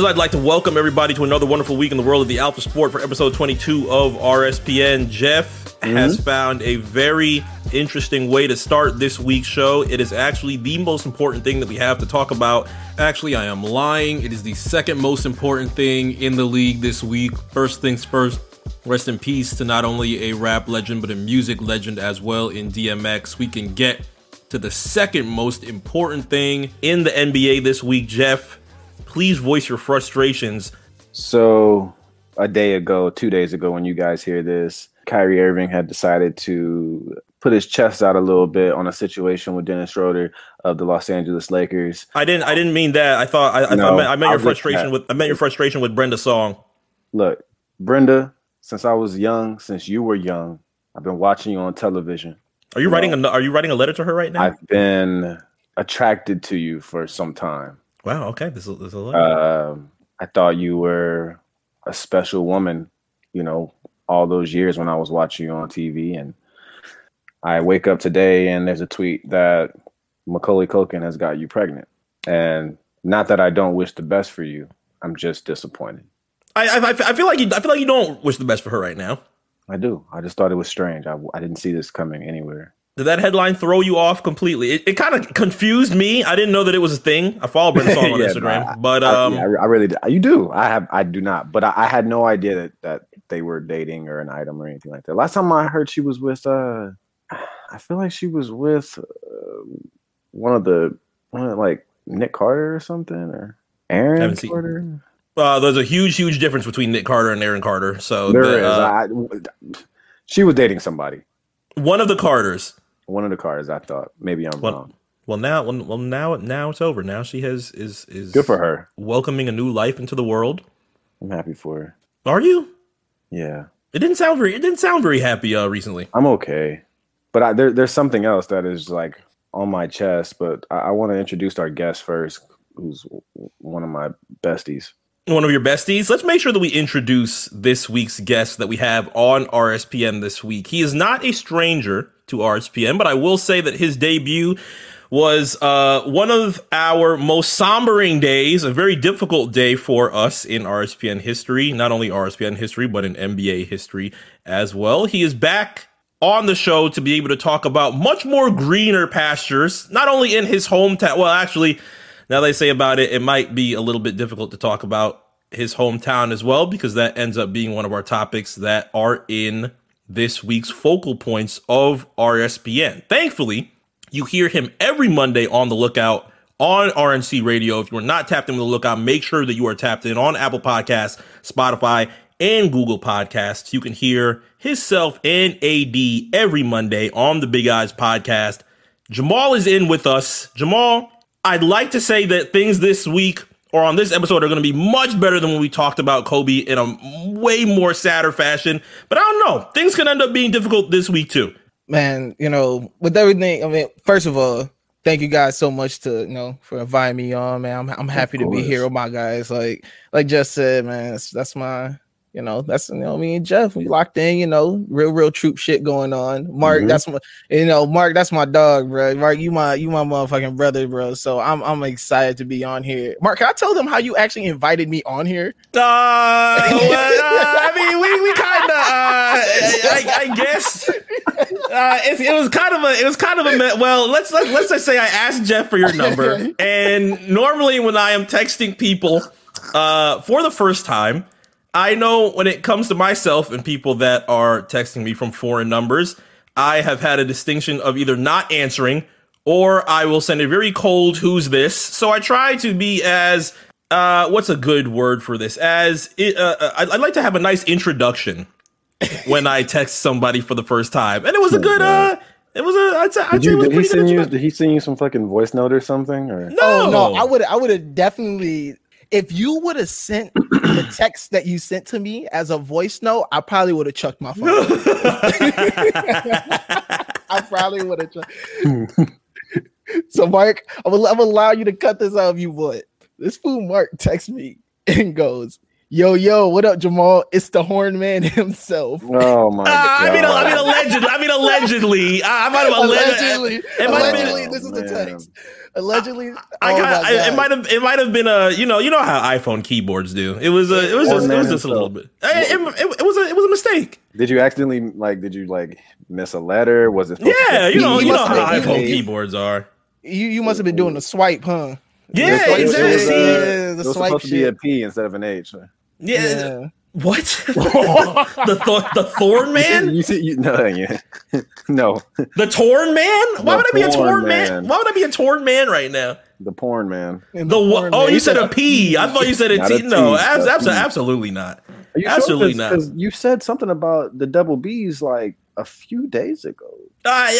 as I'd like to welcome everybody to another wonderful week in the world of the Alpha Sport for episode 22 of RSPN, Jeff mm-hmm. has found a very interesting way to start this week's show. It is actually the most important thing that we have to talk about. Actually, I am lying. It is the second most important thing in the league this week. First things first, rest in peace to not only a rap legend, but a music legend as well in DMX. We can get to the second most important thing in the NBA this week, Jeff. Please voice your frustrations. So, a day ago, two days ago, when you guys hear this, Kyrie Irving had decided to put his chest out a little bit on a situation with Dennis Schroeder of the Los Angeles Lakers. I didn't. I didn't mean that. I thought. I, no, I, meant, I meant your frustration with. I meant your frustration with Brenda Song. Look, Brenda. Since I was young, since you were young, I've been watching you on television. Are you, you writing know, a Are you writing a letter to her right now? I've been attracted to you for some time. Wow. Okay. This is, this is letter. Uh, I thought you were a special woman. You know, all those years when I was watching you on TV. And I wake up today and there's a tweet that Macaulay Culkin has got you pregnant. And not that I don't wish the best for you, I'm just disappointed. I, I, I feel like you, I feel like you don't wish the best for her right now. I do. I just thought it was strange. I, I didn't see this coming anywhere. Did that headline throw you off completely? It, it kind of confused me. I didn't know that it was a thing. I follow Brenda Song on yeah, Instagram, I, but um, I, yeah, I, really you do. I have I do not, but I, I, had no idea that that they were dating or an item or anything like that. Last time I heard she was with, uh, I feel like she was with uh, one of the one of, like Nick Carter or something or Aaron Carter. Uh, there's a huge, huge difference between Nick Carter and Aaron Carter. So there the, is. Uh, I, she was dating somebody. One of the Carters. One of the cars, I thought maybe I'm well, wrong. Well, now, well, now, now it's over. Now she has is is good for her. Welcoming a new life into the world. I'm happy for her. Are you? Yeah. It didn't sound very. It didn't sound very happy uh, recently. I'm okay, but I, there, there's something else that is like on my chest. But I, I want to introduce our guest first, who's one of my besties. One of your besties. Let's make sure that we introduce this week's guest that we have on RSPN this week. He is not a stranger to RSPN, but I will say that his debut was uh, one of our most sombering days, a very difficult day for us in RSPN history, not only RSPN history, but in NBA history as well. He is back on the show to be able to talk about much more greener pastures, not only in his hometown. Well, actually, now they say about it, it might be a little bit difficult to talk about his hometown as well, because that ends up being one of our topics that are in this week's focal points of RSPN. Thankfully, you hear him every Monday on the lookout on RNC Radio. If you are not tapped in with the lookout, make sure that you are tapped in on Apple Podcasts, Spotify, and Google Podcasts. You can hear himself and AD every Monday on the Big Eyes Podcast. Jamal is in with us. Jamal, I'd like to say that things this week or on this episode are going to be much better than when we talked about Kobe in a way more sadder fashion. But I don't know. Things can end up being difficult this week too man, you know, with everything, I mean, first of all, thank you guys so much to you know for inviting me on, man. I'm I'm happy to be here with my guys. Like like just said, man, that's, that's my you know, that's you know me and Jeff. We locked in, you know, real, real troop shit going on. Mark, mm-hmm. that's my you know, Mark, that's my dog, bro. Mark, you my you my motherfucking brother, bro. So I'm I'm excited to be on here. Mark, can I tell them how you actually invited me on here? Uh, well, uh I mean, we we kind of uh, I, I, guess uh, it, it, was kind of a it was kind of a well. Let's let's let's just say I asked Jeff for your number, and normally when I am texting people uh, for the first time. I know when it comes to myself and people that are texting me from foreign numbers, I have had a distinction of either not answering or I will send a very cold who's this. So I try to be as uh, what's a good word for this? As it, uh, uh I'd like to have a nice introduction when I text somebody for the first time, and it was a good. Uh, it was a. I'd say, I'd did, you, did he send you? Did he send you some fucking voice note or something? Or no, oh, no. I would. I would have definitely if you would have sent the text that you sent to me as a voice note, I probably would have chucked my phone. I probably would have. Chucked. so, Mark, I will, I will allow you to cut this out if you would. This fool Mark texts me and goes, Yo, yo, what up, Jamal? It's the Horn Man himself. Oh my uh, god! I mean, I mean, allegedly. I mean, allegedly. I might have allegedly. Allegedly, allegedly been, this is the text. Allegedly, I, I, oh I it might have it might have been a you know you know how iPhone keyboards do. It was a it was just, it was just a little bit. It, it, it, was a it was a mistake. Did you accidentally like? Did you like miss a letter? Was it? Yeah, you know you know how iPhone keyboards are. You you must have been doing the swipe, huh? Yeah, exactly. Yeah, the swipe supposed shit. to be a P instead of an H. Yeah. yeah. What? the th- the Thorn Man? You see, you, no, yeah. no. The Torn Man? Why the would I be a Torn man? man? Why would I be a Torn Man right now? The porn man. The, the porn oh, man. you said a P. I thought you said a T. No, abs- abs- absolutely not. Absolutely sure? not. You said something about the double B's like a few days ago. Uh,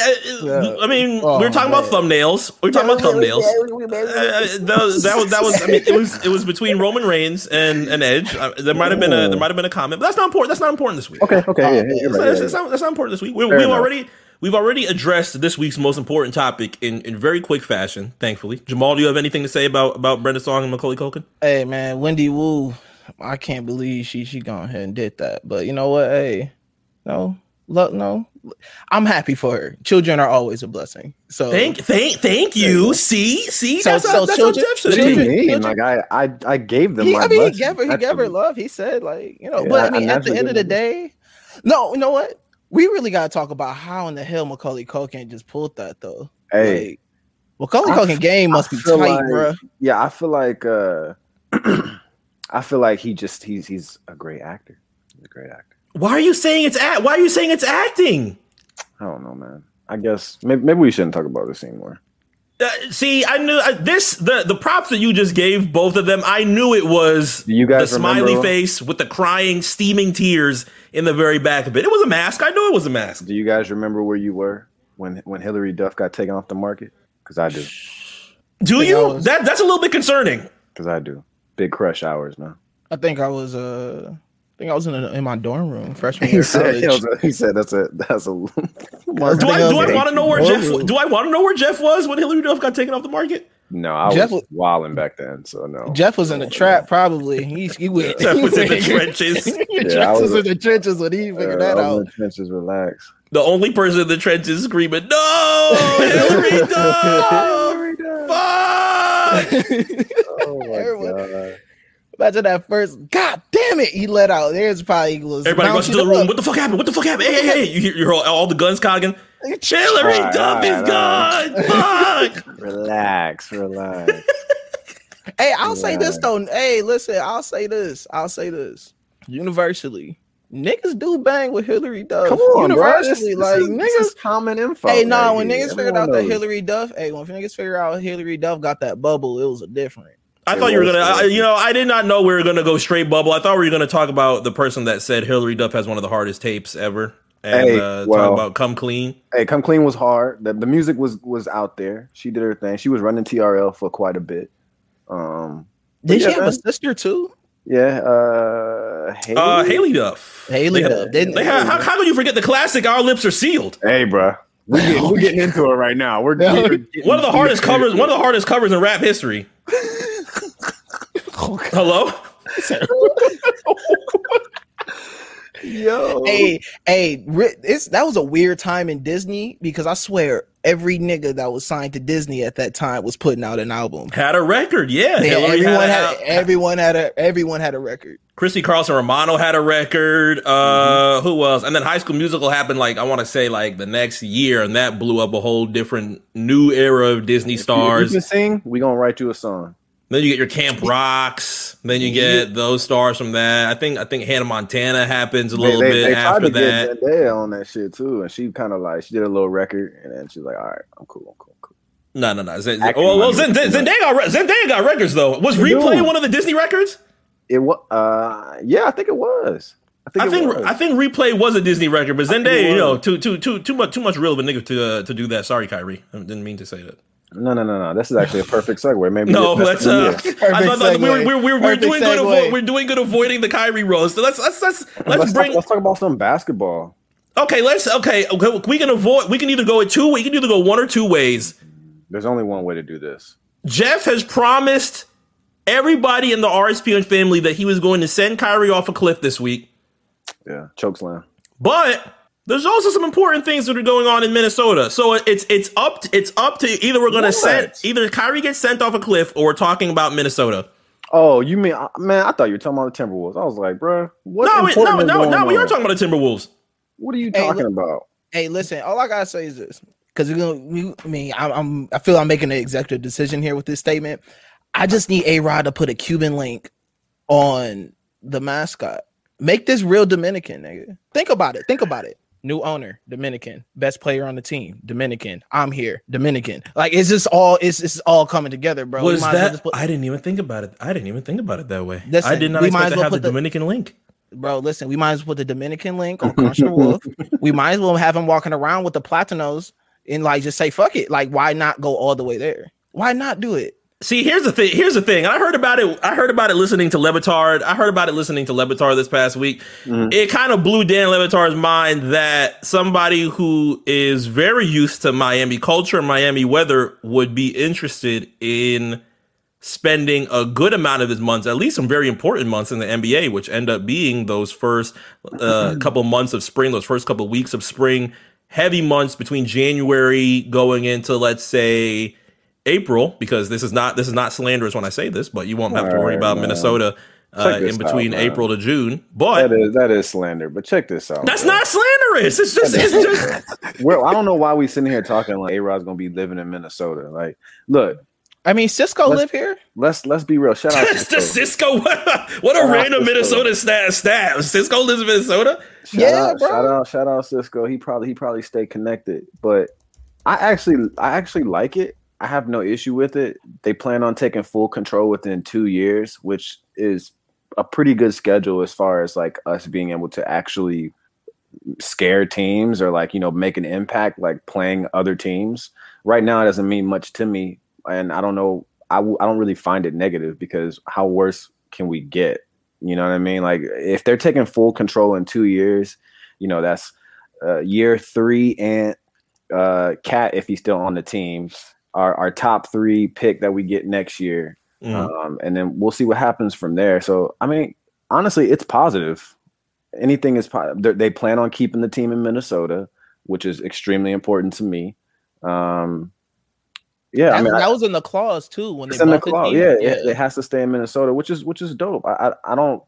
yeah. I mean, oh, we were talking man. about thumbnails. We were talking about thumbnails. Uh, that, that, was that was. I mean, it was it was between Roman Reigns and and Edge. Uh, there might have been a there might have been a comment, but that's not important. That's not important this week. Okay, okay, yeah, yeah, right, that's, that's, not, that's, not, important this week. We, have already we've already addressed this week's most important topic in, in very quick fashion. Thankfully, Jamal, do you have anything to say about about Brenda Song and Macaulay Culkin? Hey man, Wendy Wu, I can't believe she she gone ahead and did that. But you know what? Hey, no, look, no, I'm happy for her. Children are always a blessing. So thank, thank, thank you. See, see, so, that's, so that's children, what Jeff children, children, like I, I, I gave them. He, I mean, he gave her, he gave her love. He said, like, you know, yeah, but I mean, at the end of the day, no, you know what? We really got to talk about how in the hell Macaulay Culkin just pulled that though. Hey, like, Macaulay Culkin game must be tight, like, bro. Yeah, I feel like, uh I feel like he just he's he's a great actor. He's a great actor. Why are you saying it's act? Why are you saying it's acting? I don't know, man. I guess maybe, maybe we shouldn't talk about this anymore. Uh, see, I knew uh, this the the props that you just gave both of them. I knew it was you guys the smiley face with the crying, steaming tears in the very back of it. It was a mask. I knew it was a mask. Do you guys remember where you were when when Hilary Duff got taken off the market? Because I do. Do you? Was, that that's a little bit concerning. Because I do. Big crush hours now. I think I was uh think I was in, a, in my dorm room freshman year. He said, he said that's a that's a. do I do I want to know where Jeff? Room. Do I want to know where Jeff was when Hilary Duff got taken off the market? No, I Jeff was, was wilding back then, so no. Jeff was in the trap, probably. He, he went. Jeff was in the trenches. yeah, Jeff was, was, in the trenches when he figured uh, that out. In the trenches, relax. The only person in the trenches screaming, "No, Hilary Duff! Hilary Duff! Fuck!" Imagine that first. God damn it! He let out. There's probably was. Everybody runs to the room. What the fuck happened? What the fuck happened? Hey, hey, hey! You hear, you hear all, all the guns cocking. Hillary right, Duff is gone. Fuck. relax, relax. hey, I'll relax. say this though. Hey, listen, I'll say this. I'll say this. Universally, niggas do bang with Hilary Duff. Come on, Universally, bro. This, like this niggas. Is common info. Hey, nah, when niggas figured out that Hilary Duff, hey, when niggas figure out Hilary Duff got that bubble, it was a different. I thought you were gonna. I, you know, I did not know we were gonna go straight bubble. I thought we were gonna talk about the person that said Hilary Duff has one of the hardest tapes ever, and hey, uh, well, talk about "Come Clean." Hey, "Come Clean" was hard. The, the music was was out there. She did her thing. She was running TRL for quite a bit. Um, did yeah, she have man. a sister too? Yeah, uh, Haylie, uh, Haylie Duff. Haylie Duff. Didn't they have, how, how could you forget the classic "Our Lips Are Sealed"? Hey, bro. We're getting, we're getting into it right now. We're, we're one of the hardest covers. One of the hardest covers in rap history. Hello? Yo. Hey, hey, it's that was a weird time in Disney because I swear every nigga that was signed to Disney at that time was putting out an album. Had a record, yeah. everyone had, had a, everyone had a everyone had a record. Christy Carlson Romano had a record. Uh mm-hmm. who else? And then High School Musical happened like I want to say like the next year, and that blew up a whole different new era of Disney stars. If you can sing, we gonna write you a song. Then you get your Camp Rocks. Then you get those stars from that. I think I think Hannah Montana happens a little they, they, bit they after that. Zendaya on that shit too, and she kind of like she did a little record, and then she's like, "All right, I'm cool, I'm cool, cool." No, no, no. Z- well, well Zendaya, Zendaya, got Zendaya got records though. Was Replay one of the Disney records? It was. Uh, yeah, I think it was. I think I think, I think Replay was a Disney record, but Zendaya, you know, too too too too much too much real of a nigga to uh, to do that. Sorry, Kyrie, I didn't mean to say that. No, no, no, no. This is actually a perfect segue. Maybe no. Let's. Uh, I thought, thought we are we we we're doing good. Avo- we're doing good avoiding the Kyrie roast. So let's let's let's let's, let's bring. Talk, let's talk about some basketball. Okay, let's. Okay, okay, we can avoid. We can either go in two. We can either go one or two ways. There's only one way to do this. Jeff has promised everybody in the RSPN family that he was going to send Kyrie off a cliff this week. Yeah, chokeslam. But there's also some important things that are going on in Minnesota. So it's it's up to, it's up to either we're going to send either Kyrie gets sent off a cliff or we're talking about Minnesota. Oh, you mean uh, man? I thought you were talking about the Timberwolves. I was like, bro, what? No, wait, no, no, no. We are talking about the Timberwolves. What are you talking hey, about? Hey, listen. All I gotta say is this, because we're gonna. We, I mean, I'm, I'm. I feel I'm making an executive decision here with this statement. I just need A Rod to put a Cuban link on the mascot. Make this real Dominican, nigga. Think about it. Think about it. New owner, Dominican. Best player on the team, Dominican. I'm here, Dominican. Like it's just all it's it's all coming together, bro. Was that? Well put, I didn't even think about it. I didn't even think about it that way. Listen, I did not expect to well have the, the Dominican link. Bro, listen, we might as well put the Dominican link on Crunch the Wolf. we might as well have him walking around with the platinos and like just say fuck it. Like, why not go all the way there? Why not do it? See, here's the thing. Here's the thing. I heard about it. I heard about it listening to Le Batard. I heard about it listening to Le Batard this past week. Mm-hmm. It kind of blew Dan Le Batard's mind that somebody who is very used to Miami culture, and Miami weather, would be interested in spending a good amount of his months, at least some very important months in the NBA, which end up being those first uh, couple months of spring, those first couple weeks of spring, heavy months between January going into let's say April, because this is not this is not slanderous when I say this, but you won't have to worry about man. Minnesota. Uh, in between out, April to June, but that is that is slander. But check this out. That's bro. not slanderous. It's just it's just. well, I don't know why we sitting here talking like A Rod's gonna be living in Minnesota. Like, look, I mean, Cisco let's, live here. Let's let's be real. Shout out to Cisco. Cisco. what a random Minnesota stat. Stat. Cisco lives in Minnesota. Shout yeah, out, bro. Shout out, shout out, Cisco. He probably he probably stay connected. But I actually I actually like it I have no issue with it. They plan on taking full control within two years, which is a pretty good schedule as far as like us being able to actually scare teams or like you know make an impact like playing other teams. Right now it doesn't mean much to me and i don't know I w- I don't really find it negative because how worse can we get? You know what i mean? Like if they're taking full control in two years you know that's uh, year three and uh KAT if he's still on the team our, our top three pick that we get next year. Mm. Um, and then we'll see what happens from there. So, I mean, honestly, it's positive. Anything is positive. They plan on keeping the team in Minnesota, which is extremely important to me. Um, yeah, that, I mean, that I, was in the clause too. When it's in the clause, yeah, yeah. It, it, has to stay in Minnesota, which is which is dope. I I, I don't.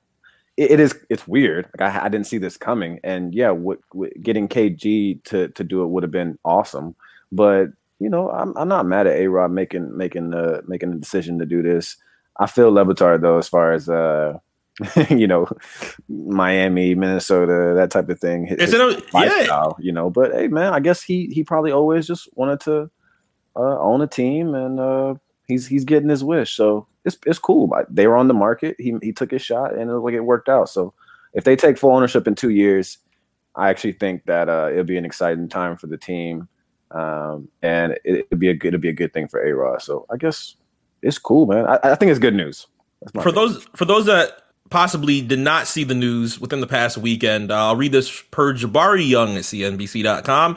It, it is. It's weird. Like I, I didn't see this coming, and yeah, what, what, getting KG to to do it would have been awesome. But you know, I'm I'm not mad at A Rod making making the making the decision to do this. I feel Le Batard though, as far as uh, you know, Miami, Minnesota, that type of thing. His, it a, yeah, you know. But hey, man, I guess he he probably always just wanted to uh, own a team, and uh, he's he's getting his wish. So it's it's cool. They were on the market. He he took his shot, and it like it worked out. So if they take full ownership in two years, I actually think that uh, it'll be an exciting time for the team um, and it, would be a good, it'd be a good thing for A Rod. So I guess it's cool, man. I, I think it's good news. For those for those that possibly did not see the news within the past weekend, uh, I'll read this per Jabari Young at CNBC.com.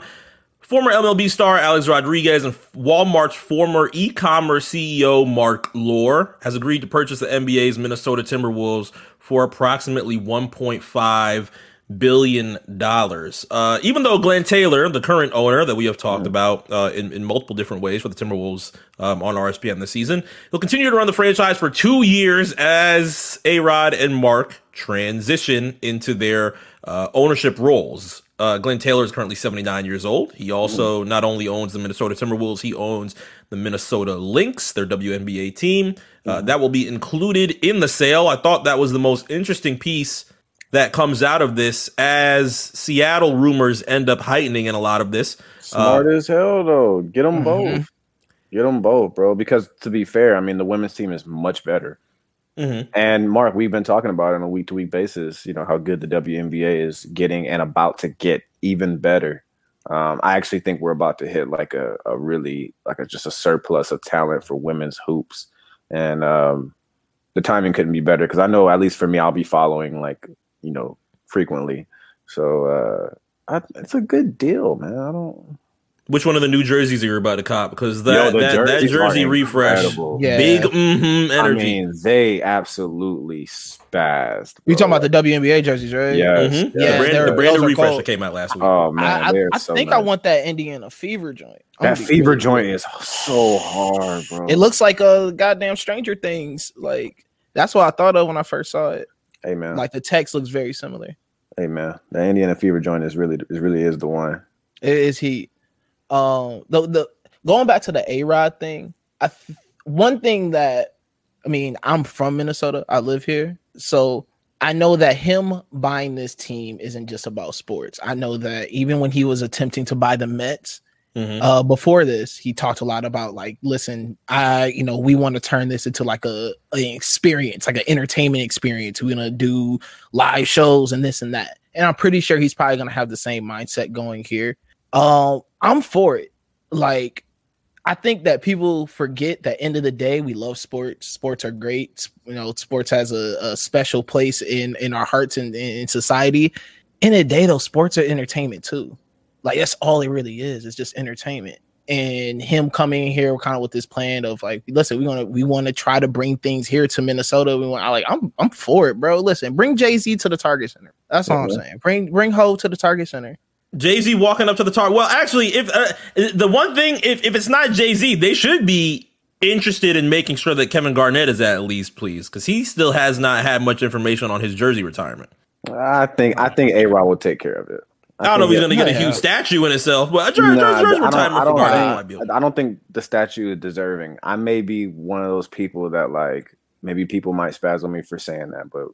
Former MLB star Alex Rodriguez and Walmart's former e-commerce CEO Mark Lore has agreed to purchase the NBA's Minnesota Timberwolves for approximately 1.5 billion dollars. Uh, even though Glenn Taylor, the current owner that we have talked mm. about uh, in, in multiple different ways for the Timberwolves um, on RSPN this season, he'll continue to run the franchise for two years as A Rod and Mark transition into their uh, ownership roles. Uh, Glenn Taylor is currently 79 years old. He also mm. not only owns the Minnesota Timberwolves, he owns the Minnesota Lynx, their WNBA team. Uh, mm. That will be included in the sale. I thought that was the most interesting piece that comes out of this as Seattle rumors end up heightening in a lot of this. Smart uh, as hell, though. Get them mm-hmm. both. Get them both, bro. Because to be fair, I mean, the women's team is much better. Mm-hmm. And Mark, we've been talking about it on a week to week basis, you know, how good the WNBA is getting and about to get even better. Um, I actually think we're about to hit like a, a really like a, just a surplus of talent for women's hoops. And um, the timing couldn't be better because I know at least for me, I'll be following like you know, frequently. So uh, I, it's a good deal, man. I don't. Which one of the new jerseys are you about to cop? Because that Yo, that, that jersey refresh, yeah. big mm-hmm energy. I mean, they absolutely spazzed. You talking about the WNBA jerseys, right? Yes. Mm-hmm. Yeah, the brand, the brand refresh cold. that came out last week. Oh man, I, I, I so think nice. I want that Indiana Fever joint. that Fever really joint is so hard, bro. It looks like a goddamn Stranger Things. Like that's what I thought of when I first saw it. Man, like the text looks very similar. Amen. the Indiana Fever joint is really is really is the one. It is he. Um, the the going back to the A Rod thing, I one thing that I mean, I'm from Minnesota. I live here, so I know that him buying this team isn't just about sports. I know that even when he was attempting to buy the Mets, Mm-hmm. Uh, before this, he talked a lot about like, listen, I, you know, we want to turn this into like a, a experience, like an entertainment experience. We're gonna do live shows and this and that. And I'm pretty sure he's probably gonna have the same mindset going here. Um, I'm for it. Like, I think that people forget that end of the day, we love sports. Sports are great. You know, sports has a, a special place in in our hearts and in society. In the day, though, sports are entertainment too. Like that's all it really is. It's just entertainment. And him coming here kind of with this plan of like, listen, we want to we want to try to bring things here to Minnesota. We want I like I'm I'm for it, bro. Listen, bring Jay Z to the Target Center. That's all mm-hmm. I'm saying. Bring bring Ho to the Target Center. Jay Z walking up to the tar. Well, actually, if uh, the one thing, if, if it's not Jay Z, they should be interested in making sure that Kevin Garnett is at least pleased because he still has not had much information on his jersey retirement. I think I think A Rod will take care of it. I, I don't know if he's going to get a huge statue in itself, but a jersey, nah, jersey retirement I don't, I don't, I, I don't think the statue is deserving. I may be one of those people that like maybe people might spaz on me for saying that, but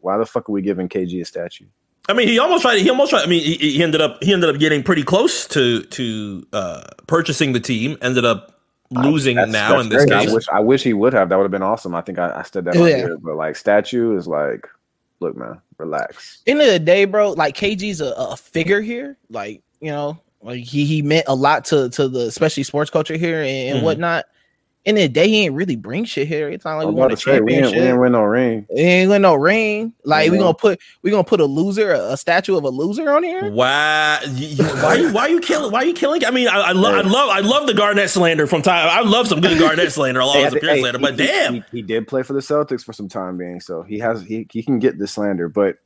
why the fuck are we giving KG a statue? I mean, he almost tried. He almost tried. I mean, he, he ended up. He ended up getting pretty close to to uh, purchasing the team. Ended up losing that's, now that's in this case. I wish, I wish he would have. That would have been awesome. I think I, I said that. Yeah. Here, but like statue is like, look, man, relax. End of the day, bro. Like KG's a, a figure here. Like you know, like he he meant a lot to to the especially sports culture here and, and mm-hmm. whatnot in the day, he ain't really bring shit here. It's not like we want a championship. We ain't, we ain't win no ring. We ain't win no ring. Like yeah. we mm-hmm. gonna put we gonna put a loser, a, a, statue of a loser on here. Why? why you why you killing? Why you killing? I mean, I, I love I love I love the Garnett slander from time. I love some good Garnett slander along with the Pierce slander. But he, damn, he, he, did play for the Celtics for some time being, so he has he he can get the slander. But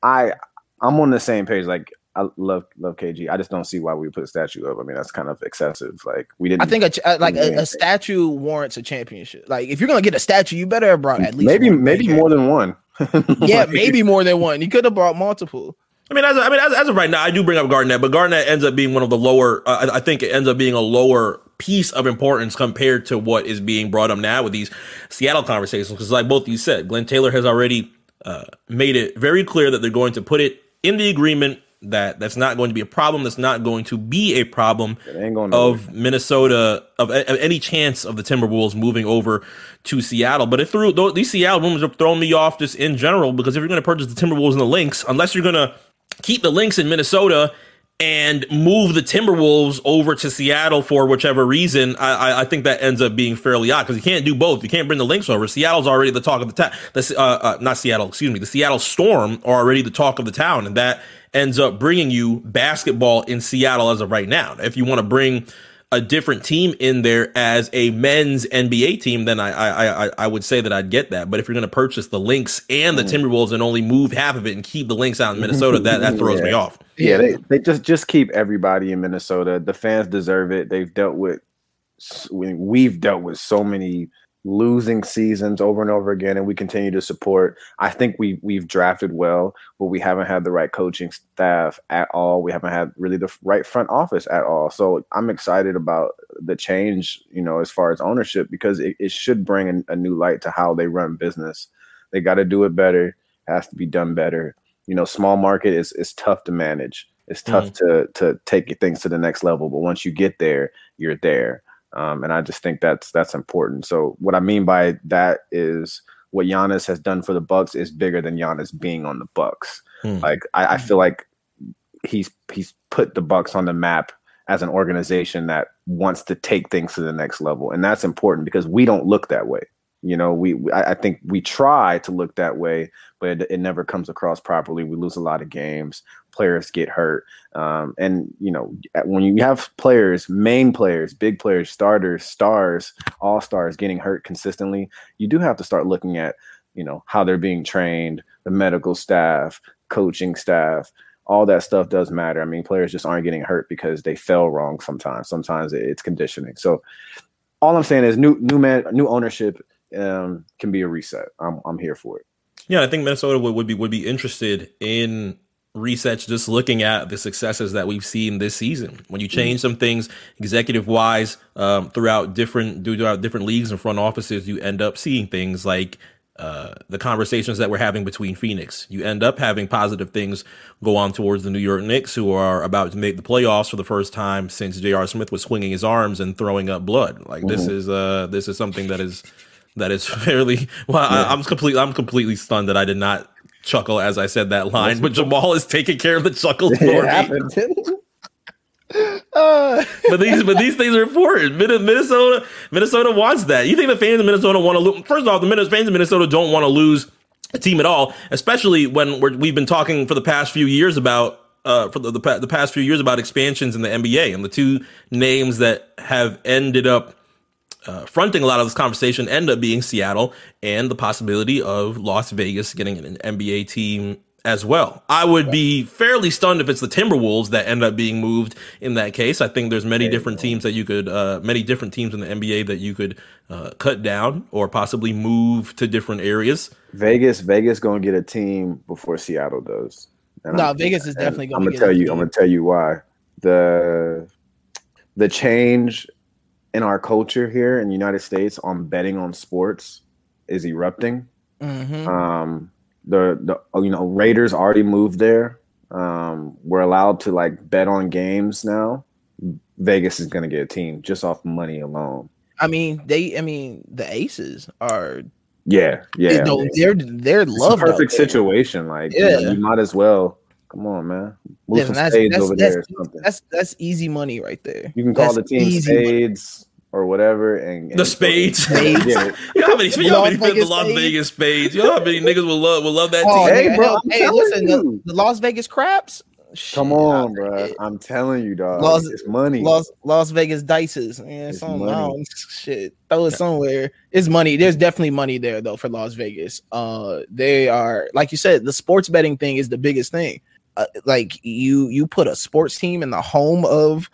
I I'm on the same page. Like I love love KG. I just don't see why we put a statue up. I mean, that's kind of excessive. Like we didn't. I think a, like a, a, statue warrants a championship. Like if you're gonna get a statue, you better have brought at least maybe maybe more than one. yeah, like, maybe more than one. You could have brought multiple. I mean, as I mean, as, as, of right now, I do bring up Garnett, but Garnett ends up being one of the lower. Uh, I think it ends up being a lower piece of importance compared to what is being brought up now with these Seattle conversations. Because, like both you said, Glenn Taylor has already uh, made it very clear that they're going to put it in the agreement that that's not going to be a problem. That's not going to be a problem of Minnesota of, of, any chance of the Timberwolves moving over to Seattle. But it threw these Seattle rumors are throwing me off just in general because if you're going to purchase the Timberwolves and the Lynx, unless you're going to keep the Lynx in Minnesota and move the Timberwolves over to Seattle for whichever reason, I, I think that ends up being fairly odd because you can't do both. You can't bring the Lynx over. Seattle's already the talk of the town. Uh, uh, not Seattle, excuse me. The Seattle Storm are already the talk of the town, and that ends up bringing you basketball in Seattle as of right now. If you want to bring a different team in there as a men's NBA team, then I I I, I would say that I'd get that. But if you're going to purchase the Lynx and the mm. Timberwolves and only move half of it and keep the Lynx out in Minnesota, that that throws yeah. me off. Yeah, they, they just just keep everybody in Minnesota. The fans deserve it. They've dealt with we've dealt with so many losing seasons over and over again and we continue to support. I think we we've drafted well but we haven't had the right coaching staff at all. We haven't had really the right front office at all. So i'm excited about the change you know as far as ownership because it, it should bring a, a new light to how they run business. They got to do it better. Has to be done better. You know small market is is tough to manage. It's tough mm-hmm. to to take things to the next level but once you get there you're there um, and I just think that's that's important. So what I mean by that is what Giannis has done for the Bucks is bigger than Giannis being on the Bucks. Hmm. Like I, I feel like he's he's put the Bucks on the map as an organization that wants to take things to the next level, and that's important because we don't look that way. You know, we I, I think we try to look that way, but it, it, never comes across properly. We lose a lot of games, players get hurt. Um, and you know, when you have players, main players, big players, starters, stars, all stars getting hurt consistently, you do have to start looking at you know how they're being trained, the medical staff, coaching staff. All that stuff does matter. I mean, players just aren't getting hurt because they fell wrong sometimes. Sometimes it's conditioning. So, all I'm saying is, new new man, new ownership um, can be a reset. I'm I'm here for it. Yeah, I think Minnesota would, would be would be interested in resets just looking at the successes that we've seen this season. When you change some things executive wise um, throughout different throughout different leagues and front offices, you end up seeing things like uh, the conversations that we're having between Phoenix. You end up having positive things go on towards the New York Knicks, who are about to make the playoffs for the first time since J.R. Smith was swinging his arms and throwing up blood. Like mm-hmm. this is uh this is something that is that is fairly well. Yeah. I, am completely I'm completely stunned that I did not chuckle as I said that line, but Jamal is taking care of the chuckle for me. Uh, but these but these things are important. Minnesota Minnesota wants that. You think the fans of Minnesota want to lose? First off, the fans of Minnesota don't want to lose a team at all, especially when we have been talking for the past few years about uh, for the, the, the past few years about expansions in the NBA and the two names that have ended up uh, fronting a lot of this conversation end up being Seattle and the possibility of Las Vegas getting an NBA team as well. I would be fairly stunned if it's the Timberwolves that end up being moved in that case. I think there's many different teams that you could, uh, many different teams in the NBA that you could uh, cut down or possibly move to different areas. Vegas, Vegas going to get a team before Seattle does. And no, I'm, Vegas is definitely going. I'm gonna tell you. I'm gonna tell you why the the change in our culture here in the United States on betting on sports is erupting. Mm-hmm. Um, the the you know Raiders already moved there. Um, we're allowed to like bet on games now. Vegas is going to get a team just off money alone. I mean, they. I mean, the Aces are. Yeah, yeah. You know, they're they're love perfect situation. Like, yeah, you, know, you, might as well. Come on, man. Move yeah, some that's, spades that's, over that's, there. That's that's easy money right there. You can call the team spades. Money or whatever, and, and the spades. spades. yeah. you know how many, you know how many the Las Vegas spades? You know how many niggas will love will love that oh, team? Hey, bro, hey, listen, the, the, Las Vegas Craps. Come on, bro. I'm telling you, dog. Las, it's money. Las, Las Vegas dices. Yeah, it's money. Shit, throw it somewhere. It's money. There's definitely money there though for Las Vegas. Uh, they are like you said, the sports betting thing is the biggest thing. Uh, like you, you put a sports team in the home of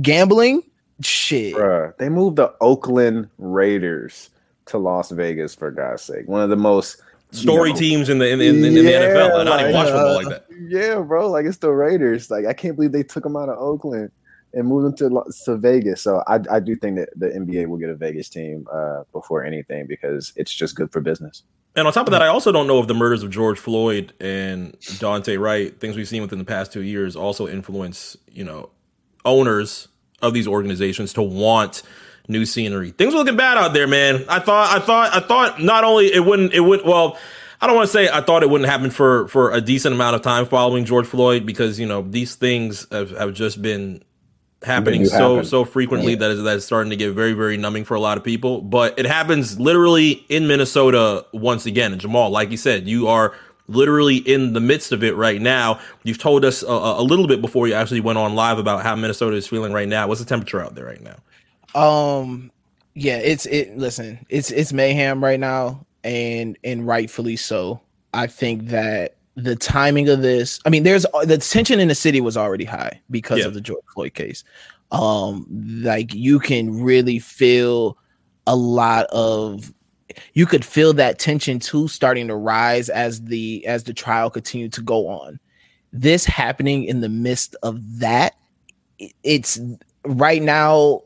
gambling Shit. Bruh, they moved the Oakland Raiders to Las Vegas for God's sake. One of the most story you know, teams in the in, in, in, yeah, the NFL. I don't even watch football like that. Yeah, bro. Like it's the Raiders. Like I can't believe they took them out of Oakland and moved them to to Vegas. So I I do think that the NBA will get a Vegas team uh, before anything because it's just good for business. And on top of that, I also don't know if the murders of George Floyd and Daunte Wright, things we've seen within the past two years, also influence you know owners of these organizations to want new scenery. Things were looking bad out there, man. I thought, I thought, I thought not only it wouldn't, it would, well, I don't want to say I thought it wouldn't happen for for a decent amount of time following George Floyd because you know these things have, have just been happening so happen. so frequently yeah. that is that is starting to get very very numbing for a lot of people. But it happens literally in Minnesota once again. And Jamal, like you said, you are literally in the midst of it right now. You've told us a, a, little bit before you actually went on live about how Minnesota is feeling right now. What's the temperature out there right now? Um, yeah, it's it. Listen, it's it's mayhem right now, and and rightfully so. I think that the timing of this. I mean, there's the tension in the city was already high because yeah. of the George Floyd case. Um, like you can really feel a lot of you could feel that tension too starting to rise as the as the trial continued to go on this happening in the midst of that it's right now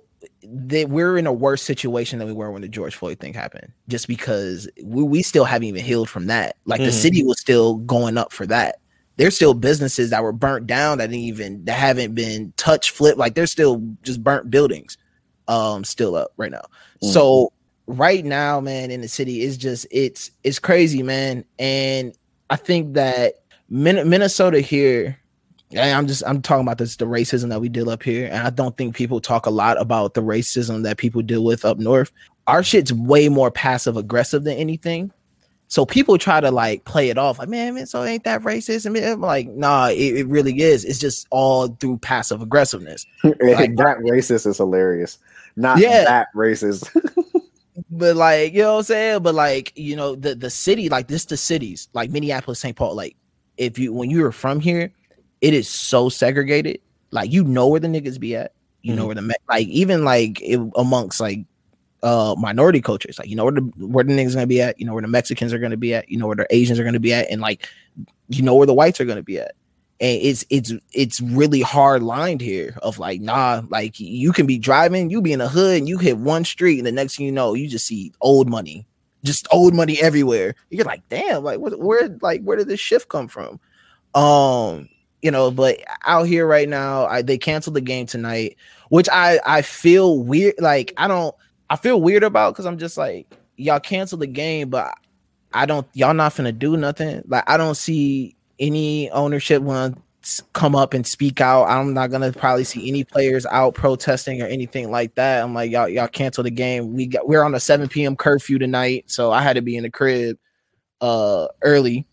that we're in a worse situation than we were when the George Floyd thing happened, just because we, we still haven't even healed from that. Like mm-hmm. the city was still going up for that. There's still businesses that were burnt down that didn't even that haven't been touched, flipped. Like there's still just burnt buildings, um, still up right now. Mm-hmm. So right now, man, in the city is just it's it's crazy, man. And I think that Min- Minnesota here, I'm just I'm talking about this the racism that we deal up here, and I don't think people talk a lot about the racism that people deal with up north. Our shit's way more passive aggressive than anything. So people try to like play it off like, man, man so ain't that racist? I mean, I'm like, nah, it, it, really is. It's just all through passive aggressiveness. like, that racist is hilarious. Not yeah. that racist. but like, you know what I'm saying? But like, you know, the the city, like this the cities, like Minneapolis, St. Paul, like if you when you are from here, it is so segregated. Like you know where the niggas be at. You mm-hmm. know where the like even like it, amongst like uh minority cultures. Like you know where the where the niggas gonna be at, you know where the Mexicans are gonna be at, you know where the Asians are gonna be at, and like you know where the whites are gonna be at. And it's it's it's really hard lined here of like, nah, like you can be driving, you be in a hood and you hit one street, and the next thing you know, you just see old money, just old money everywhere. You're like, damn, like what where like where did this shift come from? Um, you know, but out here right now, I they canceled the game tonight, which I I feel weird. Like I don't I feel weird about because I'm just like, y'all cancel the game, but I don't y'all not gonna do nothing. Like I don't see any ownership want come up and speak out. I'm not gonna probably see any players out protesting or anything like that. I'm like, y'all, y'all cancel the game. We got we're on a 7 p.m. curfew tonight, so I had to be in the crib uh early.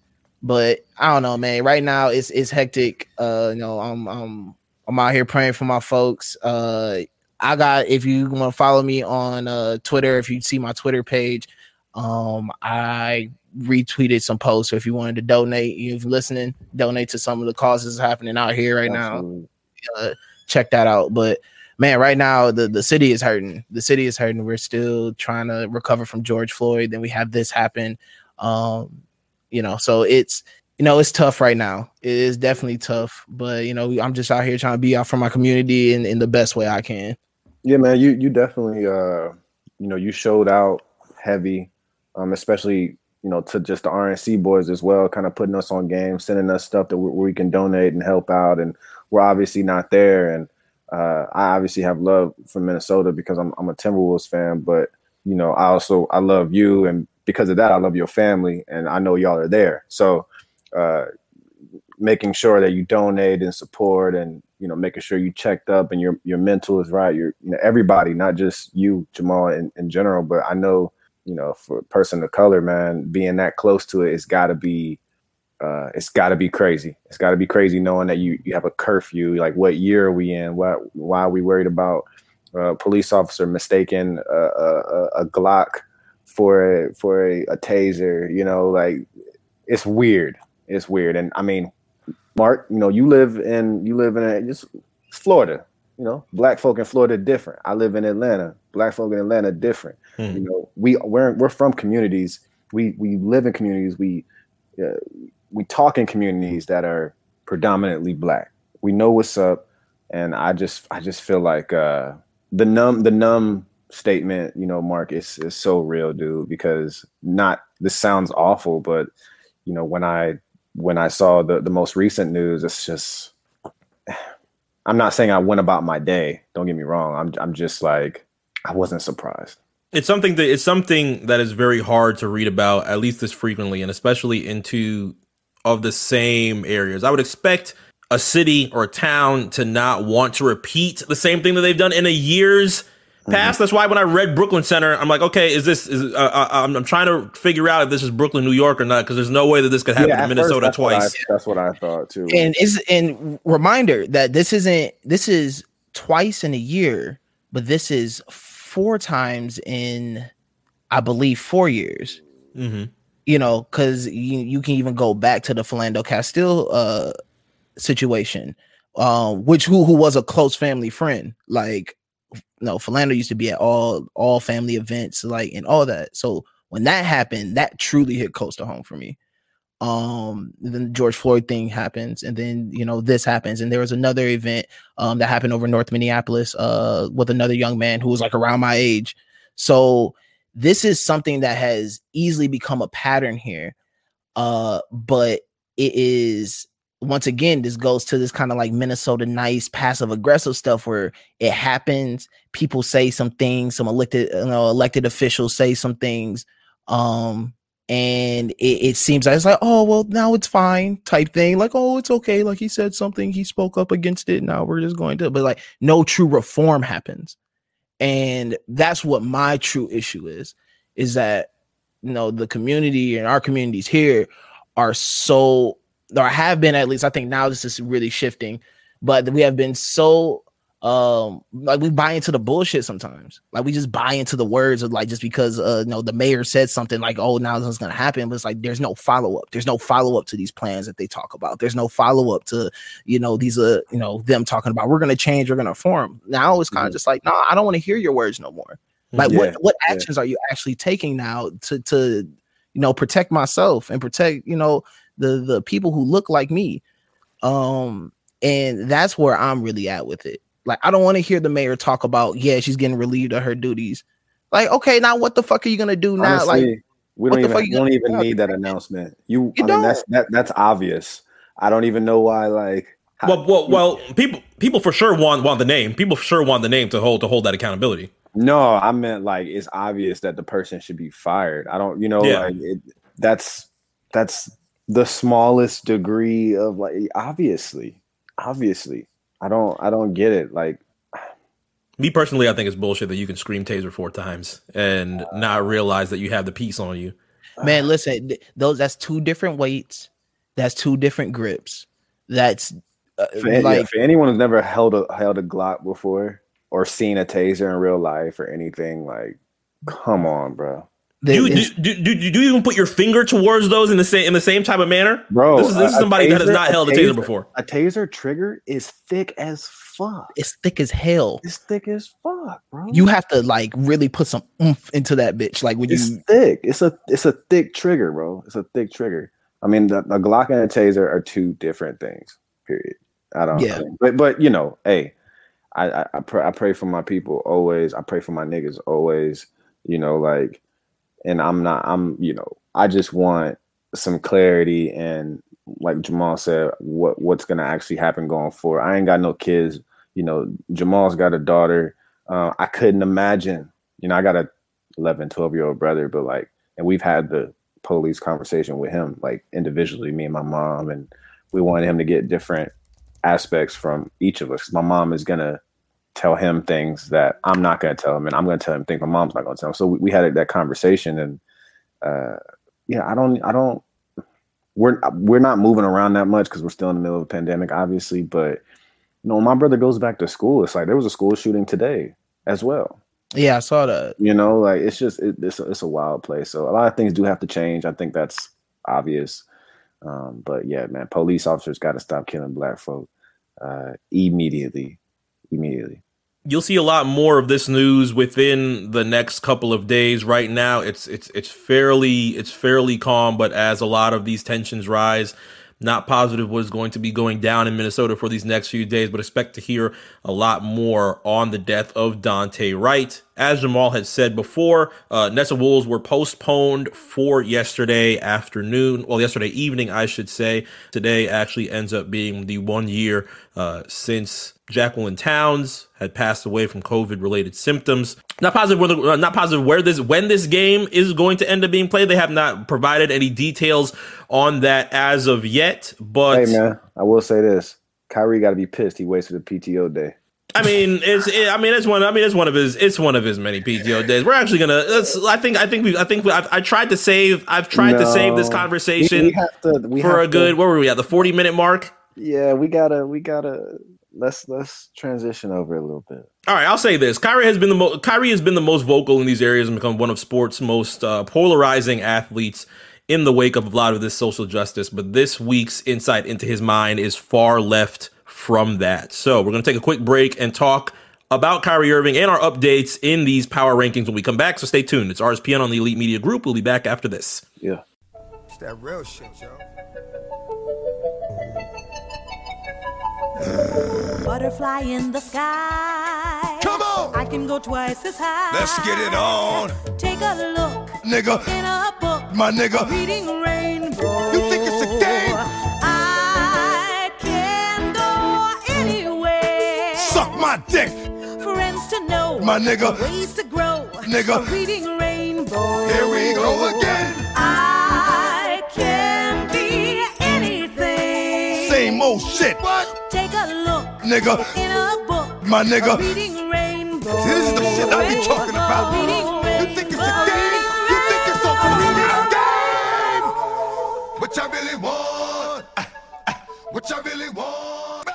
But I don't know, man. Right now it's it's hectic. Uh, you know, I'm I'm I'm out here praying for my folks. Uh I got if you want to follow me on uh, Twitter, if you see my Twitter page, um, I retweeted some posts. So if you wanted to donate, you're listening, donate to some of the causes happening out here right Absolutely. now. Uh, check that out. But man, right now the, the city is hurting. The city is hurting. We're still trying to recover from George Floyd. Then we have this happen. Um, you know, so it's you know, it's tough right now. It is definitely tough, but you know, I'm just out here trying to be out for my community in, in the best way I can. Yeah, man, you you definitely uh you know you showed out heavy, um, especially you know to just the RNC boys as well, kind of putting us on game, sending us stuff that we, we can donate and help out, and we're obviously not there, and uh, I obviously have love for Minnesota because I'm I'm a Timberwolves fan, but you know I also I love you, and because of that I love your family, and I know y'all are there, so. Uh, making sure that you donate and support and you know making sure you checked up and your your mental is right you know everybody not just you jamal in, in general but i know you know for a person of color man being that close to it it's got to be uh, it's got to be crazy it's got to be crazy knowing that you you have a curfew like what year are we in why why are we worried about a police officer mistaking a, a, a glock for a, for a, a taser you know like it's weird it's weird and i mean Mark, you know, you live in you live in a, just Florida. You know, black folk in Florida different. I live in Atlanta. Black folk in Atlanta different. Hmm. You know, we we're we're from communities. We we live in communities. We uh, we talk in communities that are predominantly black. We know what's up, and I just I just feel like uh, the numb the numb statement. You know, Mark is is so real, dude. Because not this sounds awful, but you know when I when I saw the the most recent news, it's just I'm not saying I went about my day. Don't get me wrong. I'm I'm just like I wasn't surprised. It's something that it's something that is very hard to read about at least this frequently and especially into of the same areas. I would expect a city or a town to not want to repeat the same thing that they've done in a year's past. Mm-hmm. That's why when I read Brooklyn Center, I'm like, okay, is this? Is uh, uh, I'm, I'm, trying to figure out if this is Brooklyn, New York, or not, because there's no way that this could happen yeah, in Minnesota first, that's twice. What I, that's what I thought too. And is and reminder that this isn't this is twice in a year, but this is four times in, I believe, four years. Mm-hmm. You know, because you you can even go back to the Philando Castile uh situation, um, which who who was a close family friend, like no, Philando used to be at all all family events, like and all that. So when that happened, that truly hit close to home for me. Um, then the George Floyd thing happens, and then you know this happens, and there was another event um that happened over North Minneapolis, uh, with another young man who was like around my age. So this is something that has easily become a pattern here. Uh, but it is once again, this goes to this kind of like Minnesota nice passive aggressive stuff where it happens. People say some things, some elected, you know, elected officials say some things, um, and it, it seems like it's like, oh well, now it's fine type thing. Like, oh, it's okay. Like he said something, he spoke up against it. Now we're just going to, but like, no true reform happens, and that's what my true issue is. Is that you know the community and our communities here are so or have been at least. I think now this is really shifting, but we have been so um like we buy into the bullshit sometimes. Like we just buy into the words of like just because uh you know the mayor said something like oh now this is gonna happen but it's like there's no follow-up. There's no follow-up to these plans that they talk about. There's no follow-up to you know these uh you know them talking about we're gonna change we're gonna form. Now it's kind of mm-hmm. just like no i don't want to hear your words no more. Like yeah, what what actions yeah. are you actually taking now to to you know protect myself and protect you know the the people who look like me? Um and that's where i'm really at with it like, I don't want to hear the mayor talk about, yeah, she's getting relieved of her duties. Like, okay, now what the fuck are you gonna do now? Honestly, like, we don't even, don't even need that announcement. You, you I mean, that's that, that's obvious. I don't even know why. Like, how, well, well, well, people people for sure want want the name. People for sure want the name to hold to hold that accountability. No, I meant like it's obvious that the person should be fired. I don't, you know, yeah. like it, that's that's the smallest degree of like obviously, obviously. I don't I don't get it. Like me personally, I think it's bullshit that you can scream taser four times and not realize that you have the piece on you. Man, listen, those that's two different weights. That's two different grips. That's uh, for, like yeah, for anyone who's never held a held a Glock before or seen a taser in real life or anything. Like, come on, bro. Do, do, do, do, do you even put your finger towards those in the same in the same type of manner, bro? This is, this is somebody taser, that has not held a taser, a taser, before. A taser trigger is thick as fuck. It's thick as hell. It's thick as fuck, bro. You have to like really put some oomph into that bitch. Like when it's you thick. It's a it's a thick trigger, bro. It's a thick trigger. I mean, the, the Glock and a taser are two different things. Period. I don't. Yeah. But but you know, hey, I I, I pray, I pray for my people always. I pray for my niggas always. You know, like and I'm not I'm you know I just want some clarity and like Jamal said what what's gonna actually happen going forward. I ain't got no kids. You know, Jamal's got a daughter. Uh, I couldn't imagine. You know, I got a 11, 12 year old brother, but like, and we've had the police conversation with him, like individually, me and my mom, and we wanted him to get different aspects from each of us. My mom is gonna tell him things that I'm not going to tell him, and I'm going to tell him things my mom's not going to tell him. So we, we had that conversation, and uh, yeah, I don't, I don't, we're we're not moving around that much because we're still in the middle of a pandemic, obviously. But you know, my brother goes back to school. It's like there was a school shooting today as well. Yeah, I saw that. You know, like it's just it, it's a, it's a wild place. So a lot of things do have to change. I think that's obvious. Um, but yeah, man, police officers got to stop killing black folk uh, immediately immediately. You'll see a lot more of this news within the next couple of days. Right now, it's it's it's fairly it's fairly calm, but as a lot of these tensions rise, not positive what is going to be going down in Minnesota for these next few days, but expect to hear a lot more on the death of Daunte Wright. As Jamal had said before, uh, Nessa Wolves were postponed for yesterday afternoon, well, yesterday evening, I should say. Today actually ends up being the one year uh, since Jacqueline Towns had passed away from COVID related symptoms. Not positive whether, uh, not positive where this, when this game is going to end up being played. They have not provided any details on that as of yet. But hey, man, I will say this: Kyrie got to be pissed. He wasted a PTO day. I mean, it's. It, I mean, it's one. I mean, it's one of his. It's one of his many PTO days. We're actually gonna. I think. I think we. I think we, I've, I tried to save. I've tried no, to save this conversation we, we to, for a good. To, where were we at? The forty minute mark. Yeah, we gotta. We gotta let's let's transition over a little bit. All right, I'll say this: Kyrie has been the most Kyrie has been the most vocal in these areas and become one of sports' most uh, polarizing athletes in the wake of a lot of this social justice. But this week's insight into his mind is far left from that. So we're going to take a quick break and talk about Kyrie Irving and our updates in these power rankings when we come back. So stay tuned. It's RSPN on the Elite Media Group. We'll be back after this. Yeah. It's that real shit, yo. Butterfly in the sky. Come on! I can go twice as high. Let's get it on. Take a look. Nigga. In a book. My nigga. Reading rainbow. You think it's a game? I can go anywhere. Suck my dick. Friends to know. My nigga. Ways to grow. Nigga. Reading rainbow. Here we go again. I more shit. What? Take a look, nigga. In a book, my nigga. Reading rainbow. See, this is the shit I be talking about. Rainbow, you think it's a game? You think it's a fucking game? What y'all really want? What y'all really want?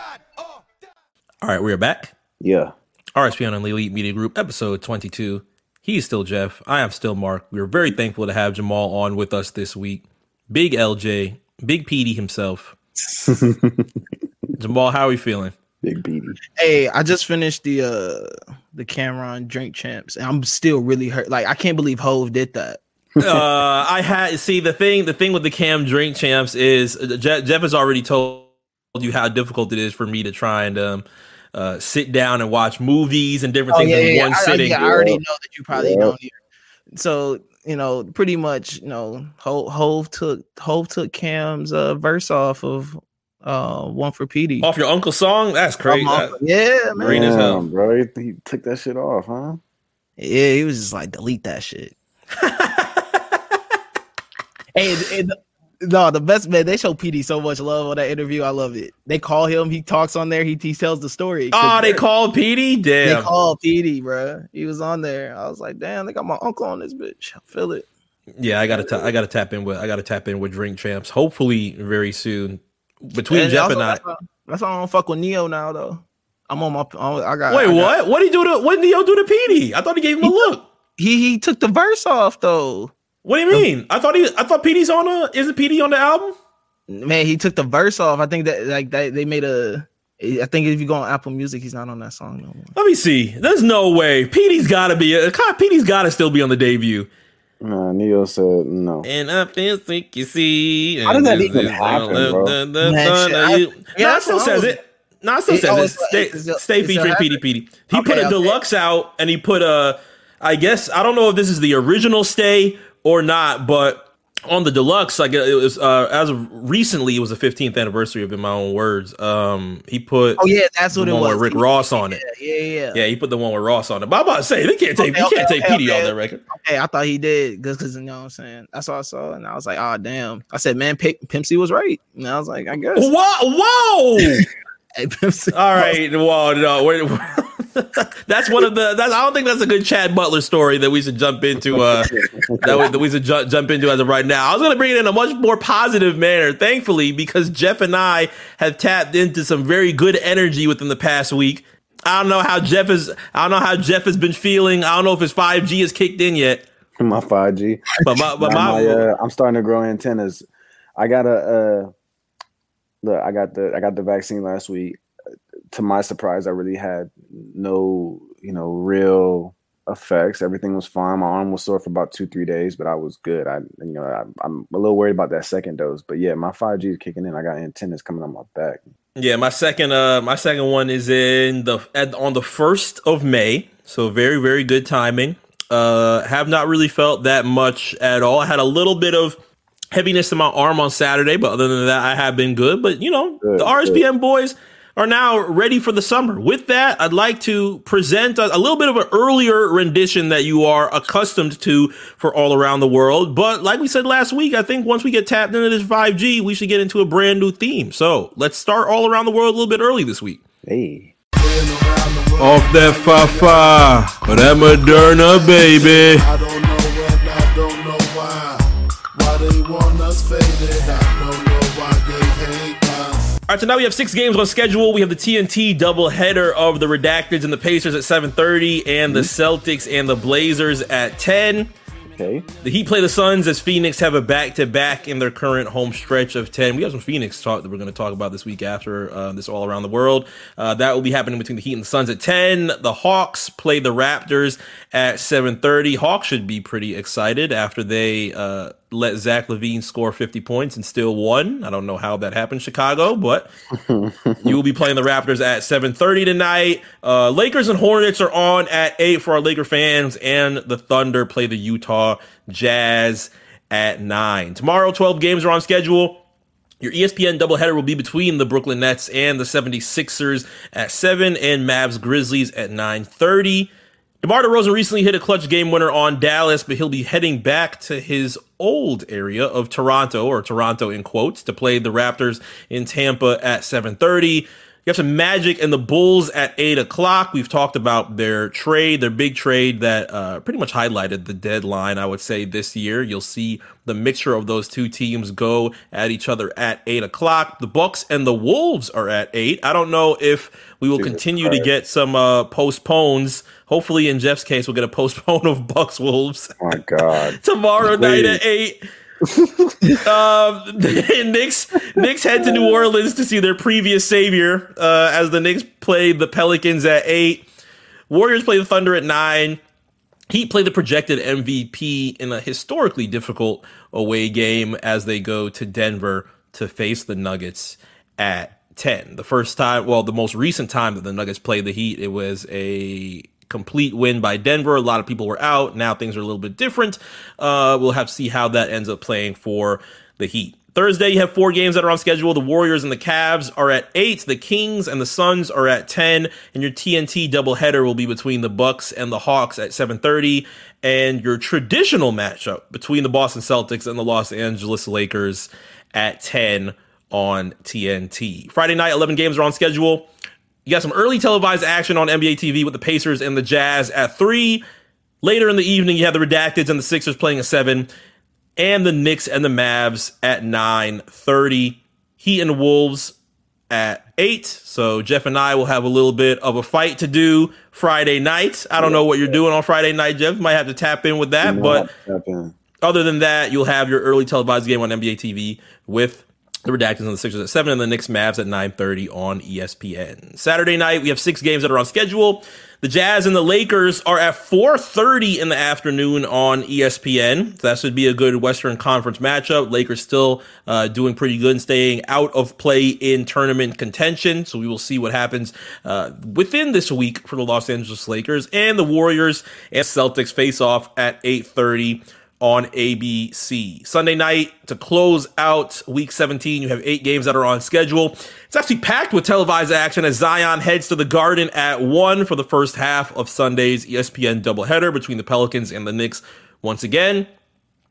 All right, we are back. Yeah. RSPN and Elite Media Group, episode 22. He's still Jeff. I am still Mark. We are very thankful to have Jamal on with us this week. Big LJ, Big PD himself. Jamal, how are we feeling? Big beady. Hey, I just finished the uh the Cam'ron Drink Champs, and I'm still really hurt. Like I can't believe Hove did that. uh, I had see the thing. The thing with the Cam Drink Champs is uh, Jeff, Jeff has already told you how difficult it is for me to try and um, uh, sit down and watch movies and different Oh things yeah, in yeah, one I, I- sitting. yeah, I already know that you probably Yeah. don't. Either. So you know, pretty much, you know, Hove, Hove took Hove took Cam's uh, verse off of uh one for PD. Off your uncle's song? That's crazy. Um, yeah, man. Great as hell. Bro. He, he took that shit off, huh? Yeah, he was just like delete that shit. and, and no, the best man, they show PD so much love on that interview. I love it. They call him, he talks on there, he, he tells the story. Oh, they called PD? they Damn. call PD, bro. He was on there. I was like, damn, they got my uncle on this bitch. I feel it. Yeah, I gotta ta- I gotta tap in with I gotta tap in with Drink Champs. Hopefully very soon. Between And Jeff and I. that's why- I don't fuck with Ne-Yo now, though. I'm on my. I got. Wait, I got- what? What did he do to what did Ne-Yo do to PD? I thought he gave him a look. He he took the verse off though. What do you mean? I thought he I thought PD's on a isn't PD on the album? Man, he took the verse off. I think that like that they made a. I think if you go on Apple Music, he's not on that song no more. Let me see. There's no way. PD's gotta be uh, PD's gotta still be on the debut. Nah, Ne-Yo said no. And I feel sick, you see. How does that even happen, bro? Man, shit, I- Yeah, yeah, it still that's what I says it. No, it still It- says oh, it. Stay, it's still- stay it's featuring PD? PD. He put a okay. deluxe out and he put a, I guess, I don't know if this is the original stay or not, but on the deluxe, I guess it was, uh, as of recently, it was the 15th anniversary of In My Own Words. Um, he put Oh yeah, that's what it was. with Rick Ross on it. Yeah, yeah, yeah. Yeah, he put the one with Ross on it. But I'm about to say, they can't take, Okay, you can't okay, take PD okay. off that record. Hey, I thought he did because you know what I'm saying. That's what I saw, and I was like, oh damn. I said, man, P- Pimp C was right. And I was like, I guess. Whoa, whoa! Hey, All right, well, no, we're, that's one of the. That's, I don't think that's a good Chad Butler story that we should jump into. Uh, that, we, that we should ju- jump into as of right now. I was going to bring it in a much more positive manner, thankfully, because Jeff and I have tapped into some very good energy within the past week. I don't know how Jeff is. I don't know how Jeff has been feeling. I don't know if his five G has kicked in yet. my five G, but my, but my, my uh, I'm starting to grow antennas. I got a uh, look. I got the I got the vaccine last week. To my surprise, I really had no you know real effects. Everything was fine. My arm was sore for about two three days, but I was good. I you know I, I'm a little worried about that second dose, but yeah, my 5G is kicking in. I got antennas coming on my back. Yeah, my second uh my second one is in the at, on the 1st of May. So very very good timing. Uh have not really felt that much at all. I had a little bit of heaviness in my arm on Saturday, but other than that I have been good, but you know, Good, the RSPN boys are now ready for the summer. With that, I'd like to present a, a little bit of an earlier rendition that you are accustomed to for all around the world. But like we said last week, I think once we get tapped into this 5G, we should get into a brand new theme. So let's start all around the world a little bit early this week. Hey, Off that fa-fa, or that Moderna, baby. All right, so now we have six games on schedule. We have the TNT doubleheader of the Redacteds and the Pacers at 7:30, and the Celtics and the Blazers at 10. okay. The Heat play the Suns as Phoenix have a back-to-back in their current home stretch of 10. We have some Phoenix talk that we're going to talk about this week after uh, this all around the world. Uh, that will be happening between the Heat and the Suns at 10. The Hawks play the Raptors at 7:30. Hawks should be pretty excited after they uh, let Zach LaVine score 50 points and still won. I don't know how that happened, Chicago, but you will be playing the Raptors at 7:30 tonight. Uh, Lakers and Hornets are on at 8 for our Laker fans, and the Thunder play the Utah Jazz at 9. Tomorrow, 12 games are on schedule. Your ESPN doubleheader will be between the Brooklyn Nets and the 76ers at 7 and Mavs Grizzlies at 9:30. DeMar DeRozan recently hit a clutch game winner on Dallas, but he'll be heading back to his old area of Toronto, or Toronto in quotes, to play the Raptors in Tampa at 7:30. You have some Magic and the Bulls at eight o'clock. We've talked about their trade, their big trade that uh, pretty much highlighted the deadline. I would say this year you'll see the mixture of those two teams go at each other at eight o'clock. The Bucks and the Wolves are at eight. I don't know if we will continue to get some uh, postpones. Hopefully, in Jeff's case, we'll get a postpone of Bucks Wolves Oh my God. tomorrow night at eight. Um, Knicks Knicks head to New Orleans to see their previous savior uh, as the Knicks play the Pelicans at eight. Warriors play the Thunder at nine. Heat play the projected MVP in a historically difficult away game as they go to Denver to face the Nuggets at 10. The first time, well, the most recent time that the Nuggets played the Heat, it was a complete win by Denver. A lot of people were out. Now things are a little bit different. Uh, we'll have to see how that ends up playing for the Heat. Thursday, you have four games that are on schedule. The Warriors and the Cavs are at eight. The Kings and the Suns are at ten. And your TNT doubleheader will be between the Bucks and the Hawks at seven thirty. And your traditional matchup between the Boston Celtics and the Los Angeles Lakers at ten on TNT. Friday night, eleven games are on schedule. You got some early televised action on NBA TV with the Pacers and the Jazz at three. Later in the evening, you have the Redacteds and the Sixers playing at seven, and the Knicks and the Mavs at nine thirty. Heat and Wolves at eight. So Jeff and I will have a little bit of a fight to do Friday night. I don't know what you're doing on Friday night, Jeff. Might have to tap in with that, but other than that, you'll have your early televised game on NBA TV with the Redacteds and the Sixers at seven, and the Knicks Mavs at nine thirty on ESPN. Saturday night, we have six games that are on schedule. The Jazz and the Lakers are at four thirty in the afternoon on ESPN. So that should be a good Western Conference matchup. Lakers still uh, doing pretty good and staying out of play in tournament contention. So we will see what happens uh, within this week for the Los Angeles Lakers and the Warriors and Celtics face off at eight thirty on ABC. Sunday night to close out week 17, you have eight games that are on schedule. It's actually packed with televised action as Zion heads to the Garden at 1 for the first half of Sunday's ESPN doubleheader between the Pelicans and the Knicks once again.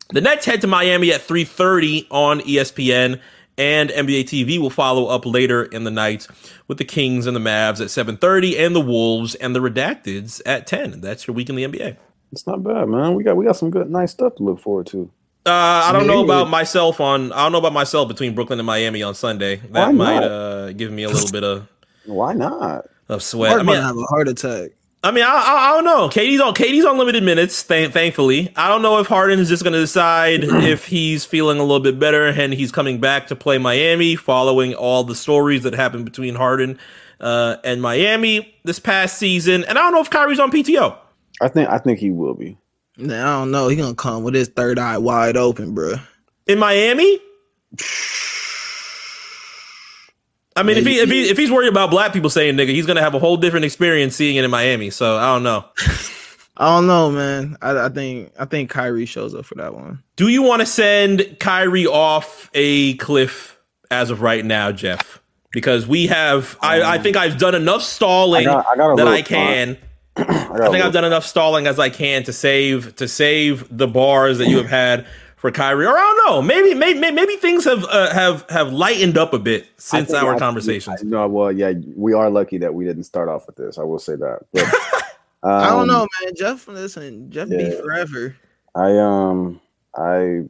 The Nets head to Miami at 3:30 on ESPN and NBA TV will follow up later in the night with the Kings and the Mavs at 7:30 and the Wolves and the Redacteds at 10. That's your week in the NBA. It's not bad, man. We got we got some good, nice stuff to look forward to. Uh, I don't know about myself on. I don't know about myself between Brooklyn and Miami on Sunday. That might uh, give me a little bit of, Why not? of sweat. I mean, might have a heart attack. I mean, I, I, I don't know. KD's on. KD's on limited minutes. Th- thankfully, I don't know if Harden is just going to decide if he's feeling a little bit better and he's coming back to play Miami, following all the stories that happened between Harden uh, and Miami this past season. And I don't know if Kyrie's on PTO I think I think he will be. Nah, I don't know. He gonna come with his third eye wide open, bro. in Miami. I mean, if he if he if he's worried about black people saying nigga, he's gonna have a whole different experience seeing it in Miami. So I don't know. I don't know, man. I, I think I think Kyrie shows up for that one. Do you want to send Kyrie off a cliff as of right now, Jeff? Because we have, I, I um, think I've done enough stalling I got- I got that I can. I, I think I've done enough stalling as I can to save to save the bars that you have had for Kyrie. Or I don't know, maybe maybe maybe things have uh, have have lightened up a bit since our conversations. No, well, yeah, we are lucky that we didn't start off with this. I will say that. But, I don't um, know, man. Jeff, listen, Jeff be forever. I um I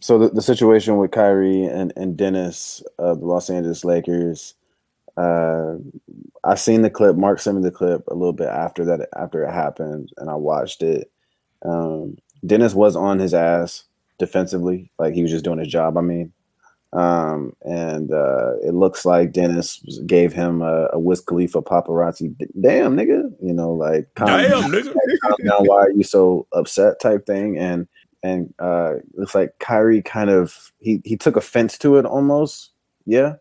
so the, the situation with Kyrie and, and Dennis of the Los Angeles Lakers, uh I seen the clip, Mark sent me the clip a little bit after that after it happened and I watched it. Um Dennis was on his ass defensively, like he was just doing his job, I mean. Um and uh it looks like Dennis gave him a, a Wiz Khalifa paparazzi damn nigga, you know, like calm- Damn, nigga. calm down, why are you so upset type thing and and uh looks like Kyrie kind of he he took offense to it almost yeah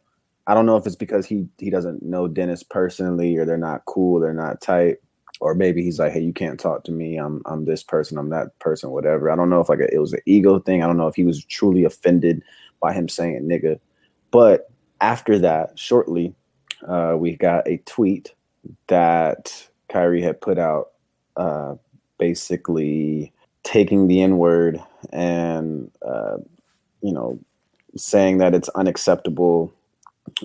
I don't know if it's because he he doesn't know Dennis personally or they're not cool they're not tight or maybe he's like hey you can't talk to me. I'm I'm this person I'm that person whatever. I don't know if like it was an ego thing. I don't know if he was truly offended by him saying nigga. But after that shortly uh we got a tweet that Kyrie had put out uh basically taking the N word and, uh, you know, saying that it's unacceptable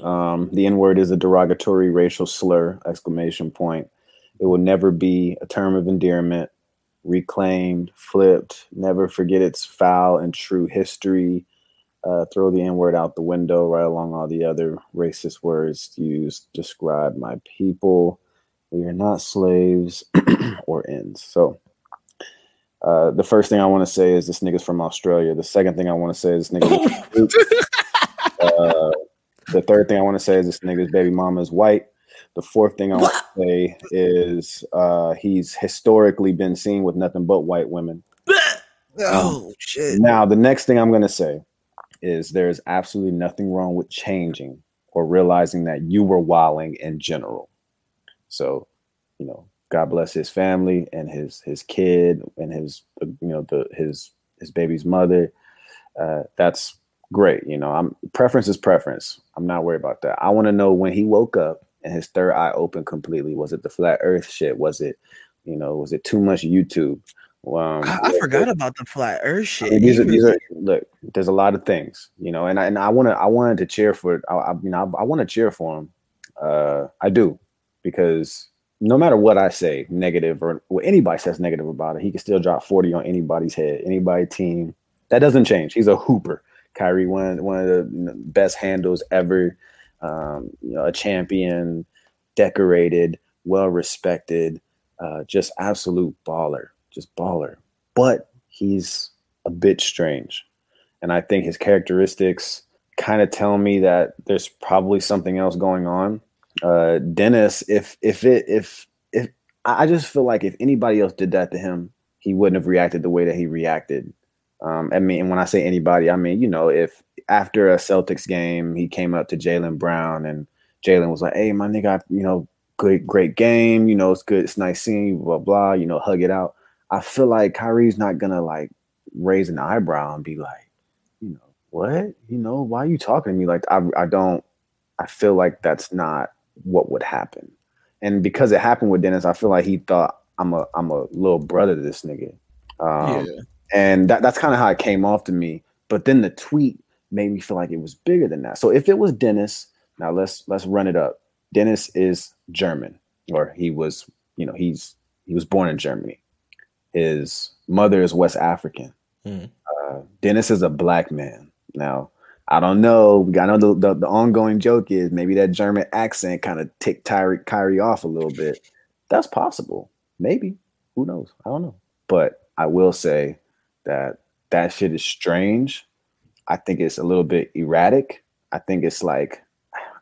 Um, the N word is a derogatory racial slur! Exclamation point. It will never be a term of endearment. Reclaimed, flipped. Never forget its foul and true history. Uh, throw the N word out the window, right along all the other racist words used to describe my people. We are not slaves or ends. So, uh, the first thing I want to say is this nigga's from Australia. The second thing I want to say is this nigga. uh, the third thing I want to say is this nigga's baby mama is white. The fourth thing I want to say is uh, he's historically been seen with nothing but white women. Oh shit. Now, the next thing I'm going to say is there's absolutely nothing wrong with changing or realizing that you were wilding in general. So, you know, God bless his family and his his kid and his you know the his his baby's mother. Uh, that's great. You know, I'm preference is preference. I'm not worried about that. I want to know when he woke up and his third eye opened completely. Was it the flat Earth shit? Was it, you know, was it too much YouTube? Um, I, I forgot about the flat Earth I shit. mean, these are these are look. There's a lot of things, you know, and I and I want to I wanted to cheer for I, I you know I, I want to cheer for him. Uh, I do because no matter what I say, negative or what anybody says negative about it, he can still drop forty on anybody's head, anybody team. That doesn't change. He's a hooper. Kyrie, one one of the best handles ever. Um, you know, a champion, decorated, well respected, uh, just absolute baller, just baller. But he's a bit strange, and I think his characteristics kind of tell me that there's probably something else going on. Uh, Dennis, if if it if if I just feel like if anybody else did that to him, he wouldn't have reacted the way that he reacted. Um, I mean, when I say anybody, I mean you know if after a Celtics game he came up to Jaylen Brown and Jaylen was like, "Hey, my nigga, you know, great great game. You know, it's good. It's nice seeing you. Blah blah. You know, hug it out." I feel like Kyrie's not gonna like raise an eyebrow and be like, you know, what? You know, why are you talking to me like I I don't I feel like that's not what would happen. And because it happened with Dennis, I feel like he thought I'm a I'm a little brother to this nigga. Um, yeah. And that, that's kind of how it came off to me. But then the tweet made me feel like it was bigger than that. So if it was Dennis, now let's let's run it up. Dennis is German, or he was, you know, he's he was born in Germany. His mother is West African. Mhm. Uh, Dennis is a black man. Now I don't know. I know the, the, the ongoing joke is maybe that German accent kind of ticked Kyrie, Kyrie off a little bit. That's possible. Maybe. Who knows? I don't know. But I will say that that shit is strange. I think it's a little bit erratic. I think it's like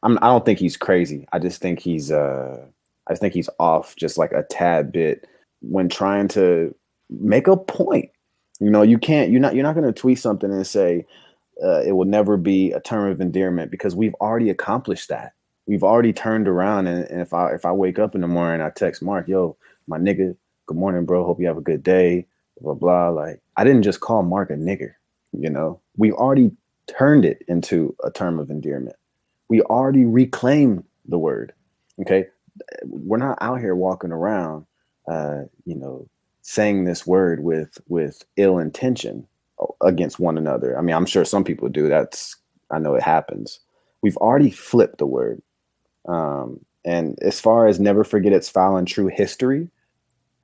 I'm, I don't think he's crazy. I just think he's uh I just think he's off just like a tad bit when trying to make a point. You know, you can't you're not you're not going to tweet something and say uh, it will never be a term of endearment because we've already accomplished that. We've already turned around and, and if I if I wake up in the morning I text Mark, yo, my nigga, good morning, bro. Hope you have a good day. Blah blah. Like I didn't just call Mark a nigger. You know, we already turned it into a term of endearment. We already reclaimed the word. Okay, we're not out here walking around, uh, you know, saying this word with with ill intention against one another. I mean, I'm sure some people do. That's I know it happens. We've already flipped the word. Um, and as far as never forget its foul and true history,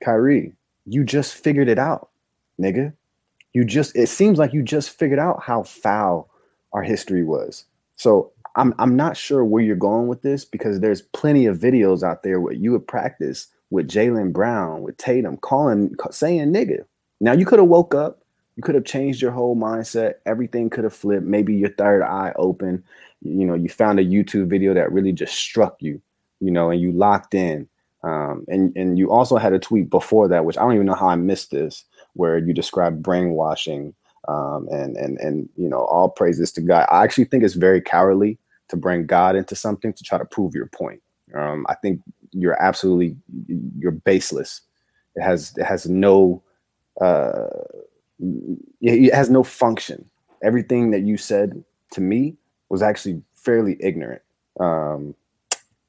Kyrie, you just figured it out, nigga. You just it seems like you just figured out how foul our history was. So I'm I'm not sure where you're going with this because there's plenty of videos out there where you would practice with Jaylen Brown, with Tatum, calling saying nigga. Now you could have woke up, you could have changed your whole mindset, everything could have flipped, maybe your third eye open, you know, you found a YouTube video that really just struck you, you know, and you locked in. Um, and and you also had a tweet before that, which I don't even know how I missed this, where you described brainwashing um, and and and you know all praises to God. I actually think it's very cowardly to bring God into something to try to prove your point. Um, I think you're absolutely you're baseless. It has it has no uh, it has no function. Everything that you said to me was actually fairly ignorant. Um,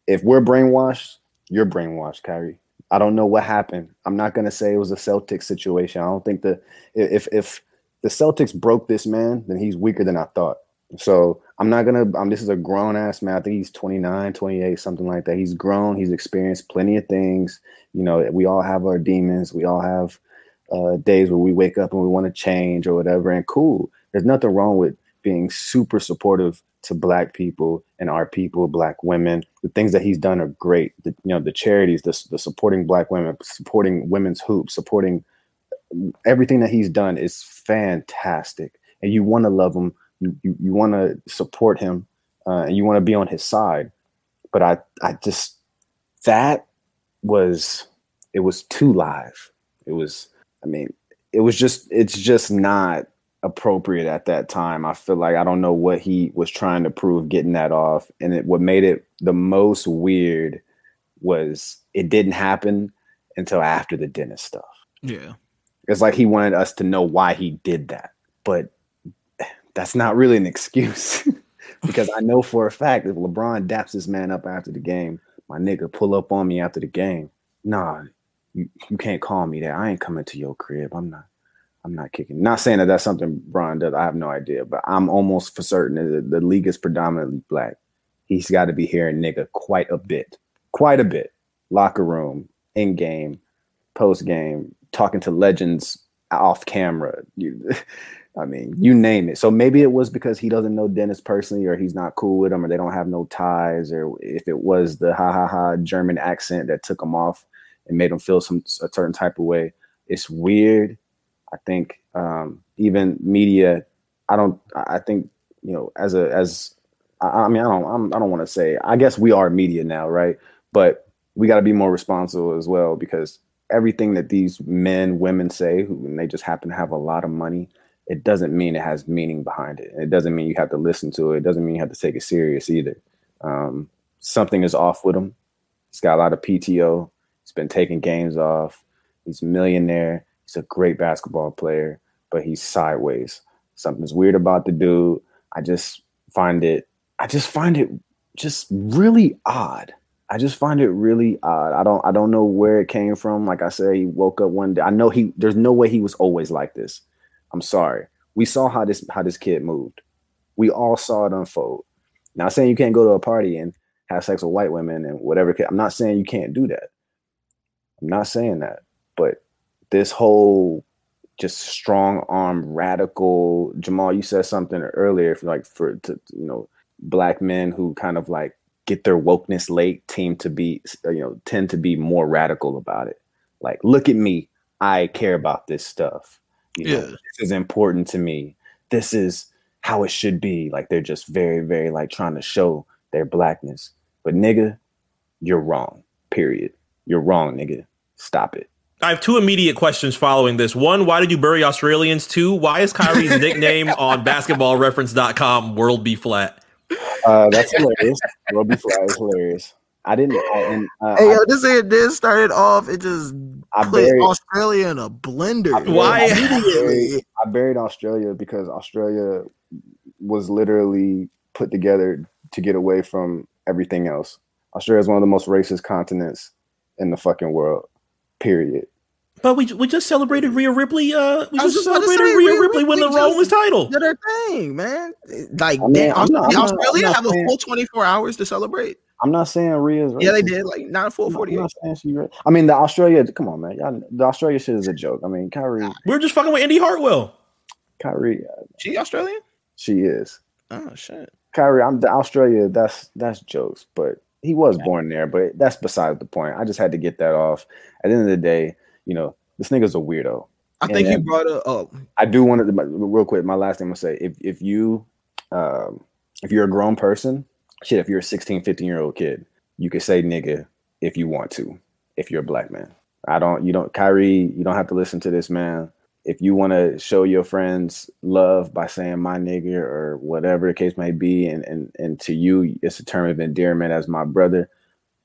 if we're brainwashed, you're brainwashed, Kyrie. I don't know what happened. I'm not gonna say it was a Celtics situation. I don't think that if if the Celtics broke this man, then he's weaker than I thought. So I'm not gonna. I'm, this is a grown ass man. I think he's 29, 28, something like that. He's grown. He's experienced plenty of things. You know, we all have our demons. We all have uh, days where we wake up and we want to change or whatever. And cool. There's nothing wrong with being super supportive to black people and our people, black women. The things that he's done are great. The, you know, the charities, the, the supporting black women, supporting women's hoops, supporting everything that he's done is fantastic. And you want to love him. You, you, you want to support him uh, and you want to be on his side. But I, I just, that was, it was too live. It was, I mean, it was just, it's just not appropriate at that time. I feel like I don't know what he was trying to prove getting that off. And it, what made it the most weird was it didn't happen until after the dentist stuff. Yeah. It's like he wanted us to know why he did that. But that's not really an excuse. because I know for a fact if LeBron daps this man up after the game, my nigga pull up on me after the game. Nah, you, you can't call me that. I ain't coming to your crib. I'm not. I'm not kicking. Not saying that that's something Bron does. I have no idea, but I'm almost for certain that the, league is predominantly black. He's got to be hearing nigga quite a bit, quite a bit. Locker room, in game, post game, talking to legends off camera. You, I mean, you name it. So maybe it was because he doesn't know Dennis personally, or he's not cool with him, or they don't have no ties, or if it was the ha ha ha German accent that took him off and made him feel some a certain type of way. It's weird I think um, even media, I don't. I think you know, as a as I, I mean, I don't. I'm, I don't want to say. I guess we are media now, right? But we got to be more responsible as well because everything that these men, women say, who and they just happen to have a lot of money, it doesn't mean it has meaning behind it. It doesn't mean you have to listen to it. It doesn't mean you have to take it serious either. Um, something is off with him. He's got a lot of PTO. He's been taking games off. He's a millionaire. He's a great basketball player, but he's sideways. Something's weird about the dude. I just find it, I just find it just really odd. I just find it really odd. I don't I don't know where it came from. Like I said, he woke up one day. I know he there's no way he was always like this. I'm sorry. We saw how this how this kid moved. We all saw it unfold. Now saying you can't go to a party and have sex with white women and whatever. I'm not saying you can't do that. I'm not saying that. But this whole just strong arm radical Jamal you said something earlier for like for to, you know black men who kind of like get their wokeness late team to be uh, you know tend to be more radical about it. Like look at me. I care about this stuff. You know yeah. this is important to me. This is how it should be. Like they're just very very like trying to show their blackness. But nigga you're wrong period. You're wrong nigga. Stop it I have two immediate questions following this. One, why did you bury Australians? Two, why is Kyrie's nickname on basketballreference.com World B Flat? Uh, that's hilarious. World B Flat is hilarious. I didn't. I, and, uh, hey, yo, this is this started off. It just I put buried, Australia in a blender. I, why? I buried, I buried Australia because Australia was literally put together to get away from everything else. Australia is one of the most racist continents in the fucking world. Period. But we we just celebrated Rhea Ripley. Uh, we just, just celebrated say, Rhea, Rhea Ripley, Ripley win the Romans title. Did her thing, man. Like, I mean, Australia, not, Australia have saying, a full twenty four hours to celebrate. I'm not saying Rhea's. Racist. Yeah, they did like not full forty eight. I mean, the Australia. Come on, man. Y'all, the Australia shit is a joke. I mean, Kyrie. We're just fucking with Indi Hartwell. Kyrie. Uh, she Australian. She is. Oh shit. Kyrie, I'm the Australia. That's that's jokes, but he was born there, but that's beside the point. I just had to get that off. At the end of the day, you know, this nigga's a weirdo. I and think you brought it up. I do want to real quick. My last thing I'm gonna say: if if you um, if you're a grown person, shit, if you're a 16, 15 year old kid, you can say nigga if you want to. If you're a black man, I don't. You don't, Kyrie. You don't have to listen to this man if you want to show your friends love by saying my nigga or whatever the case may be, and, and, and to you, it's a term of endearment as my brother,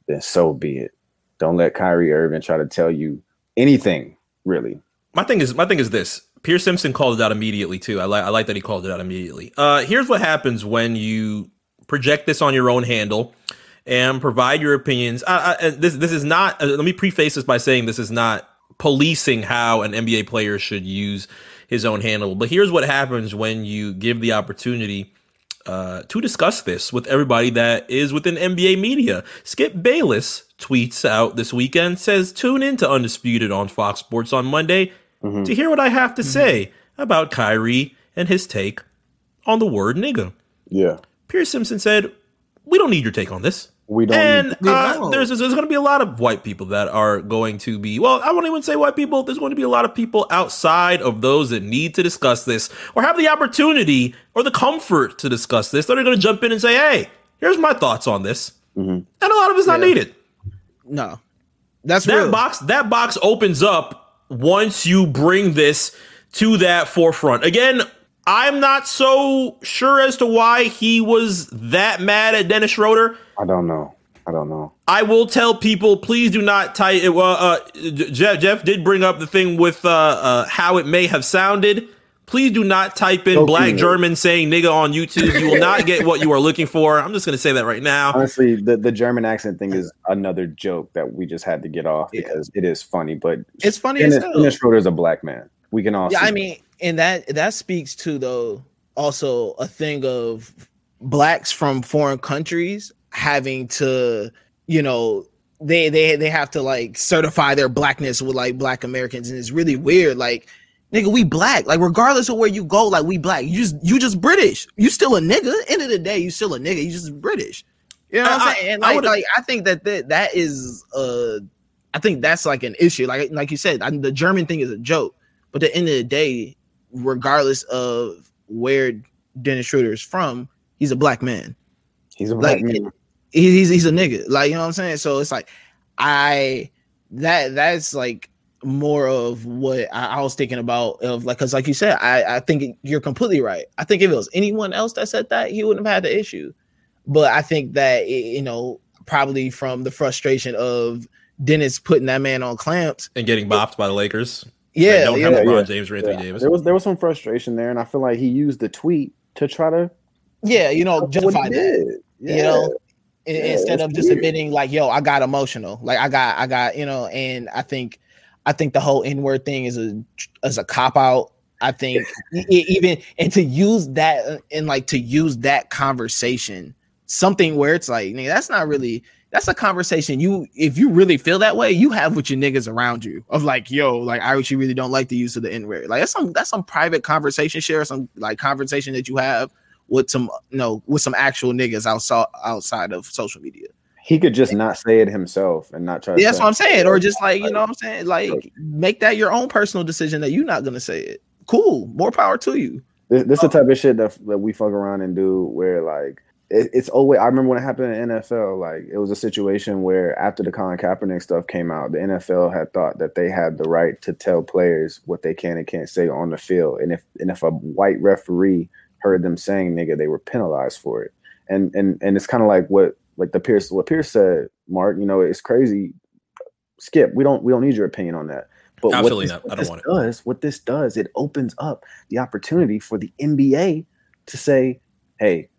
then so be it. Don't let Kyrie Irving try to tell you anything, really. My thing is, my thing is this. Pierce Simpson called it out immediately too. I like, I like that he called it out immediately. Uh, here's what happens when you project this on your own handle and provide your opinions. I, I, this, this is not. Uh, let me preface this by saying this is not policing how an NBA player should use his own handle. But here's what happens when you give the opportunity uh, to discuss this with everybody that is within NBA media. Skip Bayless tweets out this weekend says, "Tune in to Undisputed on Fox Sports on Monday Mm-hmm. to hear what I have to say about Kyrie and his take on the word nigga." Yeah. Pierce Simpson said, "We don't need your take on this." We don't and need- uh, No. there's there's going to be a lot of white people that are going to be well. I won't even say white people. There's going to be a lot of people outside of those that need to discuss this or have the opportunity or the comfort to discuss this. That are going to jump in and say, "Hey, here's my thoughts on this," Mm-hmm. and a lot of it's not Yeah. needed. No, that's That real. box that box opens up once you bring this to that forefront. Again, I'm not so sure as to why he was that mad at Dennis Schroeder. I don't know. I don't know. I will tell people, please do not type. Uh, uh, Jeff, Jeff did bring up the thing with uh, uh, how it may have sounded. Please do not type in Okay. black German saying nigga on YouTube. You will not get what you are looking for. I'm just going to say that right now. Honestly, the, the German accent thing is another joke that we just had to get off because it is funny. But It's funny as Dennis, hell. Dennis Schroeder is a black man. We can all. Yeah, see I mean, and that that speaks to though also a thing of blacks from foreign countries having to, you know, they they they have to like certify their blackness with like black Americans, and it's really weird. Like, nigga, we black. Like, regardless of where you go, like we black. You just you just British. You still a nigga. End of the day, you still a nigga. You just British. You know what I- I'm saying? And I like, would've- like I think that that, that is uh I think that's like an issue. Like like you said, I, the German thing is a joke. But at the end of the day, regardless of where Dennis Schroeder is from, he's a black man. he's a black like, man. He's he's a nigga. Like you know what I'm saying. So it's like I that that's like more of what I, I was thinking about of like because like you said, I I think you're completely right. I think if it was anyone else that said that, he wouldn't have had the issue. But I think that it, you know probably from the frustration of Dennis putting that man on clamps. And getting bopped by the Lakers. Yeah, They don't yeah. have LeBron yeah. James or Anthony Yeah. Davis. There was there was some frustration there, and I feel like he used the tweet to try to Yeah, you know, justify what that. did. You know, Yeah, instead of just weird. admitting like, yo, I got emotional. Like I got, I got, you know, and I think, I think the whole N-word thing is a is a cop out. I think even and to use that and like to use that conversation, something where it's like, nigga, that's not really that's a conversation you if you really feel that way, you have with your niggas around you of like, yo, like I actually really don't like the use of the N-word. Like that's some that's some private conversation share, some like conversation that you have with some you know with some actual niggas outside outside of social media. He could just not say it himself and not try. to Yeah, that's what. I'm saying. Or just like, you know what I'm saying? Like make that your own personal decision that you're not gonna say it. Cool. More power to you. This, this is the um, type of shit that, that we fuck around and do where like it, it's always I remember when it happened in NFL, like it was a situation where after the Colin Kaepernick stuff came out, the NFL had thought that they had the right to tell players what they can and can't say on the field. And if and if a white referee heard them saying nigga, they were penalized for it. And and and it's kind of like what like the Pierce what Pierce said, Mark, you know, it's crazy. Skip, we don't we don't need your opinion on that. But what this- what this want it. does, what this does, it opens up the opportunity for the NBA to say, "Hey,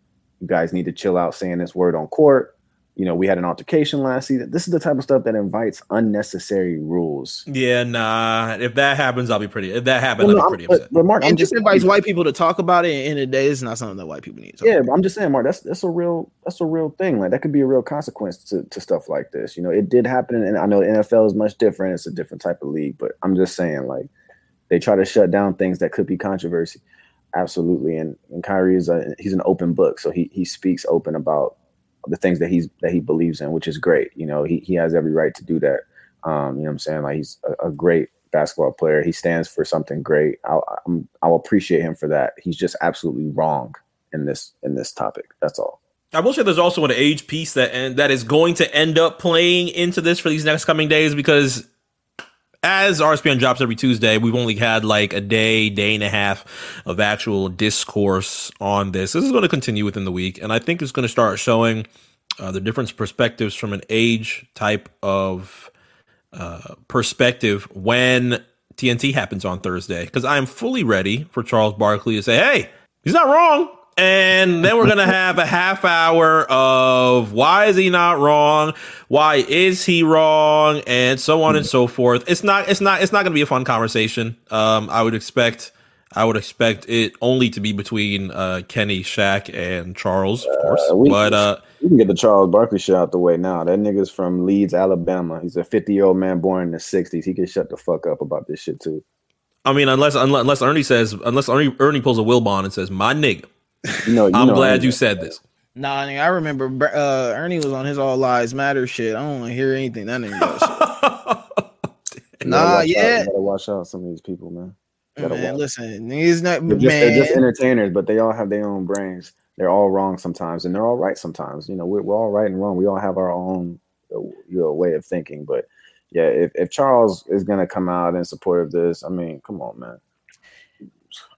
you guys need to chill out saying this word on court." You know, we had an altercation last season. This is the type of stuff that invites unnecessary rules. Yeah, nah. If that happens, I'll be pretty. If that happens, Well, no, I'll I'm- be pretty upset. but, but Mark, I'm And just just invites white people to talk about it. And in the day, it's not something that white people need. to Yeah, about. but I'm just saying, Mark. That's that's a real that's a real thing. Like that could be a real consequence to, to stuff like this. You know, it did happen, and I know the NFL is much different. It's a different type of league, but I'm just saying, like they try to shut down things that could be controversy. Absolutely, and and Kyrie is a he's an open book, so he he speaks open about the things that he's that he believes in, which is great. You know, he he has every right to do that. Um, you know what I'm saying? Like he's a, a great basketball player. He stands for something great. I'll I'm, I'll appreciate him for that. He's just absolutely wrong in this in this topic. That's all. I will say there's also an age piece that and that is going to end up playing into this for these next coming days because as RSPN drops every Tuesday, we've only had like a day, day and a half of actual discourse on this. This is going to continue within the week, and I think it's going to start showing uh, the different perspectives from an age type of uh, perspective when TNT happens on Thursday. Because I am fully ready for Charles Barkley to say, "Hey, he's not wrong." And then we're gonna have a half hour of why is he not wrong? Why is he wrong? And so on and so forth. It's not. It's not. It's not gonna be a fun conversation. Um, I would expect I would expect it only to be between uh, Kenny, Shaq, and Charles, of course. Uh, we- but uh, You can get the Charles Barkley shit out the way now. That nigga's from Leeds, Alabama. He's a 50 year old man born in the 60s. He can shut the fuck up about this shit too. I mean, unless unless, unless Ernie says, unless Ernie, Ernie pulls a Will Bond and says, "My nigga," You know, you I'm know glad Ernie. you said this. Nah, nigga, I remember uh, Ernie was on his All Lives Matter shit. I don't want to hear anything that nigga does. You gotta Nah, watch out. yeah. You gotta watch out some of these people, man. Man, watch. listen, niggas not They're just, they're just entertainers, but they all have their own brains. They're all wrong sometimes, and they're all right sometimes. You know, we're, we're all right and wrong. We all have our own uh, you know, way of thinking. But yeah, if, if Charles is gonna come out in support of this, I mean, come on, man.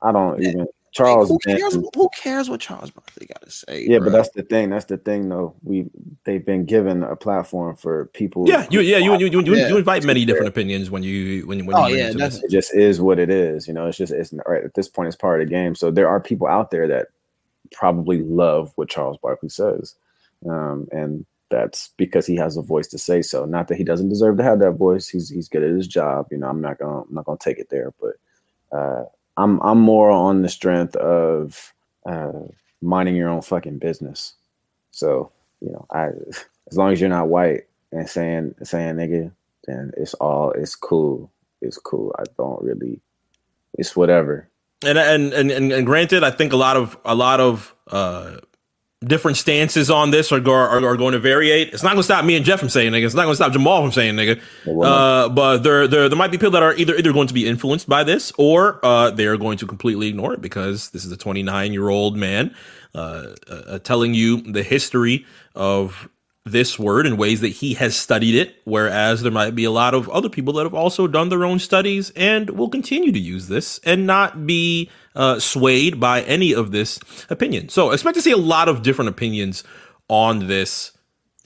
I don't even Charles. who cares? Who cares what Charles Barkley got to say? yeah, bruh? but that's the thing. That's the thing, though. We they've been given a platform for people. Yeah, you yeah you you you, you, Yeah. you invite many different opinions when you when when Oh, you bring yeah, that's- it just is what it is. You know, it's just it's right at this point. It's part of the game. So there are people out there that probably love what Charles Barkley says, um, and that's because he has a voice to say so. Not that he doesn't deserve to have that voice. He's he's good at his job. You know, I'm not gonna I'm not gonna take it there, but uh, I'm I'm more on the strength of uh, minding your own fucking business. So you know, I as long as you're not white and saying saying nigga, then it's all it's cool. It's cool. I don't really. It's whatever. and and and and, and granted, I think a lot of a lot of uh, different stances on this are, are are going to variate. It's not going to stop me and Jeff from saying nigga. It's not going to stop Jamal from saying nigga. Uh, but there, there, there might be people that are either either going to be influenced by this or uh, they are going to completely ignore it because this is a 29 year old man uh, uh, telling you the history of this word in ways that he has studied it, whereas there might be a lot of other people that have also done their own studies and will continue to use this and not be uh, swayed by any of this opinion. So expect to see a lot of different opinions on this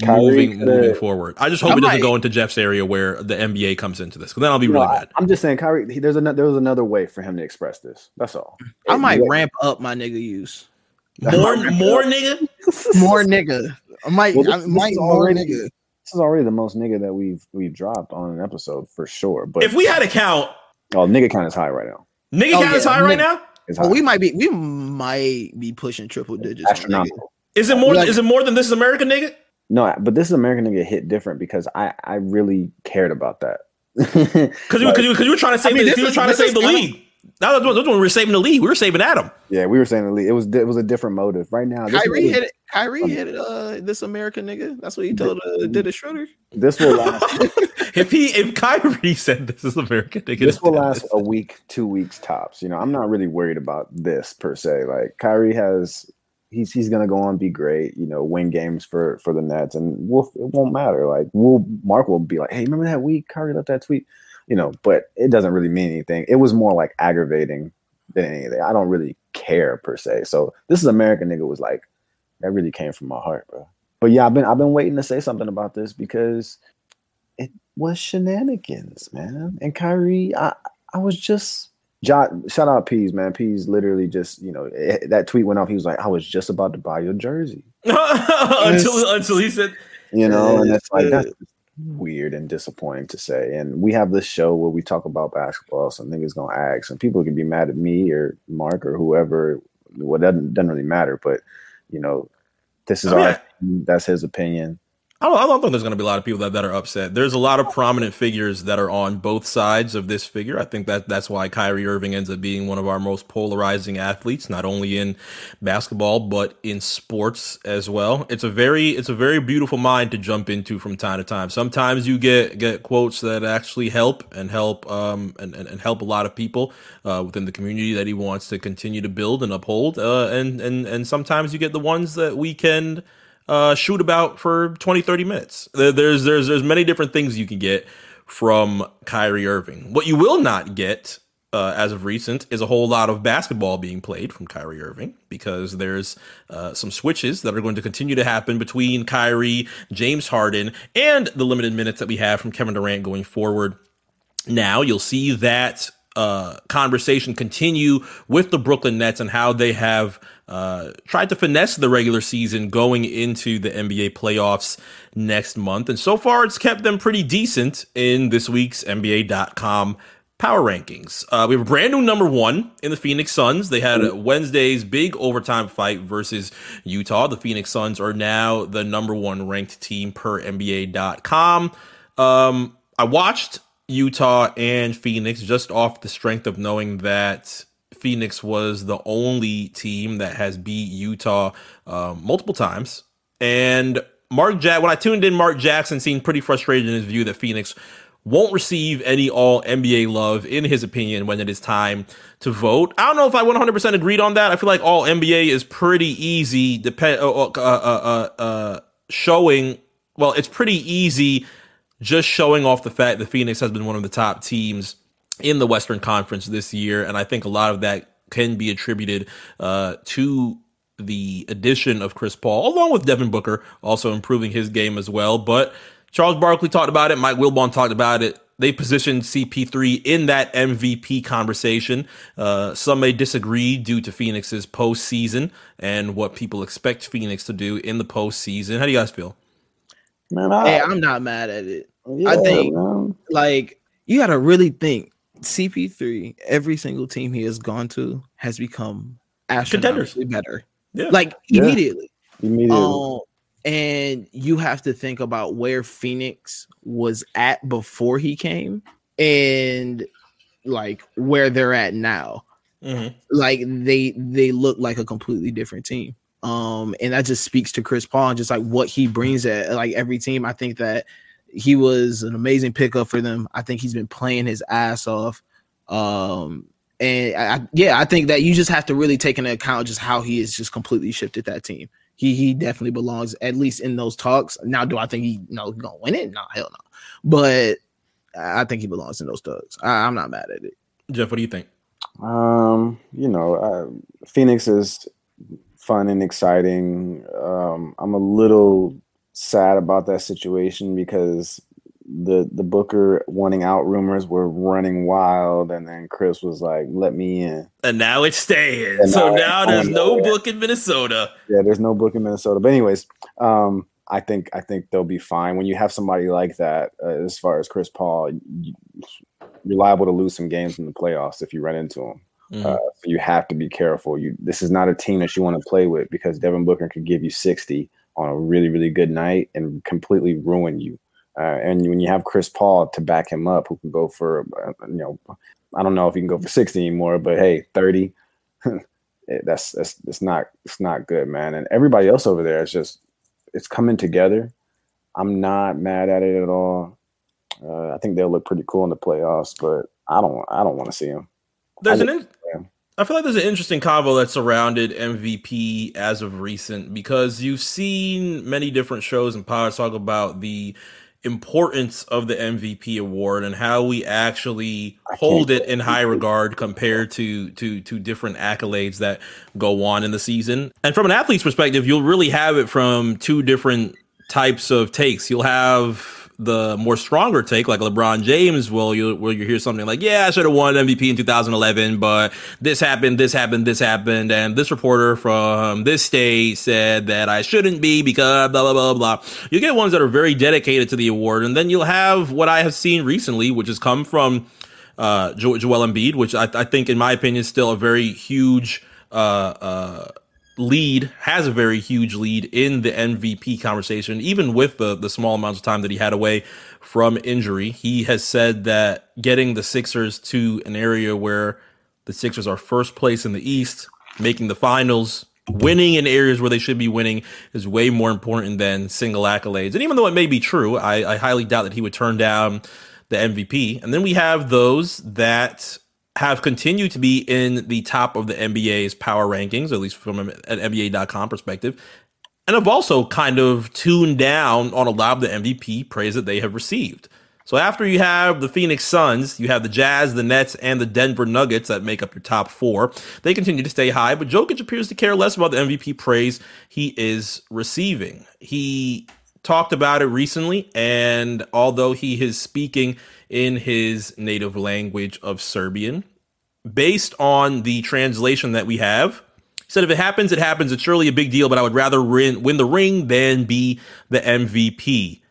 Kyrie moving coulda- moving forward. I just hope I it doesn't might- go into Jeff's area where the NBA comes into this, because then I'll be you know, really I, am just saying, Kyrie. He, there's another there was another way for him to express this. That's all. I might Yeah. ramp up my nigga use More, more nigga. more nigga. I might, Well, this- I this is already- nigga. This is already the most nigga that we've we've dropped on an episode for sure. But If we had a count, oh, nigga count is high right now. nigga Oh, count is yeah, high right now. It's oh, high. Well, we might be, we might be pushing triple digits. astronomical. Is it more? Like- is it more than this is America, nigga? No, but this is American nigga hit different because I I really cared about that. Because you, Like, cause you, cause you were trying to save. mean, the, this you were trying to save the kinda- league. That was, that's when we were saving the league. We were saving Adam. yeah, we were saving the league. It was it was a different motive. Right now, this, Kyrie will- hit it. Kyrie hit. Uh, this American nigga. That's what he told uh, Dennis Schroeder. this will last. If he, if Kyrie said this is American nigga, this will last a week, two weeks tops. You know, I'm not really worried about this per se. Like Kyrie has, he's he's gonna go on be great. You know, win games for for the Nets, and we'll it won't matter. Like we'll Mark will be like, hey, remember that week Kyrie left that tweet? You know, but it doesn't really mean anything. It was more like aggravating than anything. I don't really care per se. So this is American nigga was like, that really came from my heart, bro. But yeah, I've been I've been waiting to say something about this because it was shenanigans, man. And Kyrie, I I was just John, shout out Peas, man. Peas literally just, you know, eh, that tweet went off. He was like, I was just about to buy your jersey. until until he said, You know, and it's like that's weird and disappointing to say. And we have this show where we talk about basketball, so niggas gonna ask, and people can be mad at me or Mark or whoever. Well, that doesn't, doesn't really matter, but you know, this is I mean, our that's his opinion. I don't, I don't think there's going to be a lot of people that, that are upset. There's a lot of prominent figures that are on both sides of this figure. I think that that's why Kyrie Irving ends up being one of our most polarizing athletes, not only in basketball but in sports as well. It's a very it's a very beautiful mind to jump into from time to time. Sometimes you get get quotes that actually help and help um and, and, and help a lot of people uh, within the community that he wants to continue to build and uphold. Uh, and and and sometimes you get the ones that we can uh, shoot about for 20, 30 minutes. There's there's there's many different things you can get from Kyrie Irving. What you will not get uh, as of recent is a whole lot of basketball being played from Kyrie Irving because there's uh, some switches that are going to continue to happen between Kyrie, James Harden, and the limited minutes that we have from Kevin Durant going forward. Now you'll see that uh, conversation continue with the Brooklyn Nets and how they have uh, tried to finesse the regular season going into the NBA playoffs next month. And so far, it's kept them pretty decent in this week's NBA.com power rankings. Uh, we have a brand new number one in the Phoenix Suns. They had Wednesday's big overtime fight versus Utah. The Phoenix Suns are now the number one ranked team per NBA.com. Um, I watched Utah and Phoenix just off the strength of knowing that Phoenix was the only team that has beat Utah uh, multiple times. And Mark Jack, when I tuned in, Mark Jackson seemed pretty frustrated in his view that Phoenix won't receive any all NBA love, in his opinion, when it is time to vote. I don't know if I 100% agreed on that. I feel like all NBA is pretty easy, depend, uh, uh, uh, uh, showing, well, it's pretty easy just showing off the fact that Phoenix has been one of the top teams in the Western Conference this year. And I think a lot of that can be attributed uh, to the addition of Chris Paul, along with Devin Booker, also improving his game as well. But Charles Barkley talked about it. Mike Wilbon talked about it. They positioned CP3 in that MVP conversation. Uh, some may disagree due to Phoenix's postseason and what people expect Phoenix to do in the postseason. How do you guys feel? Man, I, hey, I'm not mad at it. Yeah, I think, man. like, you got to really think CP3, every single team he has gone to has become astronomically better. Yeah. Like, yeah. immediately. Immediately. Um, and you have to think about where Phoenix was at before he came and like where they're at now. Mm-hmm. Like they they look like a completely different team. Um, and that just speaks to Chris Paul and just like what he brings at like every team. I think that he was an amazing pickup for them. I think he's been playing his ass off. Um, and I, yeah, I think that you just have to really take into account just how he has just completely shifted that team he he definitely belongs at least in those talks. Now, do I think he you know gonna win it? No, hell no. But I think he belongs in those talks. I, am not mad at it. Jeff, what do you think? Um, you know, uh, Phoenix is fun and exciting. Um, I'm a little sad about that situation because the the Booker wanting out rumors were running wild, and then Chris was like, "Let me in," and now it's staying. And so now, now there's no book in Minnesota. Yeah, there's no book in Minnesota. But anyways, um, I think I think they'll be fine when you have somebody like that. Uh, as far as Chris Paul, you, are liable to lose some games in the playoffs if you run into him. Mm-hmm. Uh, so you have to be careful. You this is not a team that you want to play with because Devin Booker could give you 60 on a really really good night and completely ruin you. Uh, and when you have Chris Paul to back him up, who can go for, uh, you know, I don't know if he can go for 60 anymore, but hey, 30, that's, that's, that's not, it's not good, man. And everybody else over there is just, it's coming together. I'm not mad at it at all. Uh, I think they'll look pretty cool in the playoffs, but I don't, I don't want to see them. There's I an, in- I feel like there's an interesting combo that surrounded MVP as of recent because you've seen many different shows and pods talk about the importance of the MVP award and how we actually hold it in high regard compared to to to different accolades that go on in the season. And from an athlete's perspective, you'll really have it from two different types of takes. You'll have the more stronger take, like LeBron James, will you will you hear something like, "Yeah, I should have won MVP in 2011, but this happened, this happened, this happened, and this reporter from this state said that I shouldn't be because blah blah blah blah." You get ones that are very dedicated to the award, and then you'll have what I have seen recently, which has come from uh, jo- Joel Embiid, which I, I, think, in my opinion, is still a very huge. Uh, uh, lead has a very huge lead in the MVP conversation, even with the the small amounts of time that he had away from injury. He has said that getting the Sixers to an area where the Sixers are first place in the East, making the finals, winning in areas where they should be winning is way more important than single accolades. And even though it may be true, I, I highly doubt that he would turn down the MVP. And then we have those that have continued to be in the top of the NBA's power rankings, at least from an NBA.com perspective, and have also kind of tuned down on a lot of the MVP praise that they have received. So after you have the Phoenix Suns, you have the Jazz, the Nets, and the Denver Nuggets that make up your top four. They continue to stay high, but Jokic appears to care less about the MVP praise he is receiving. He talked about it recently, and although he is speaking in his native language of Serbian. Based on the translation that we have, he said if it happens, it happens. It's surely a big deal, but I would rather win, win the ring than be the MVP.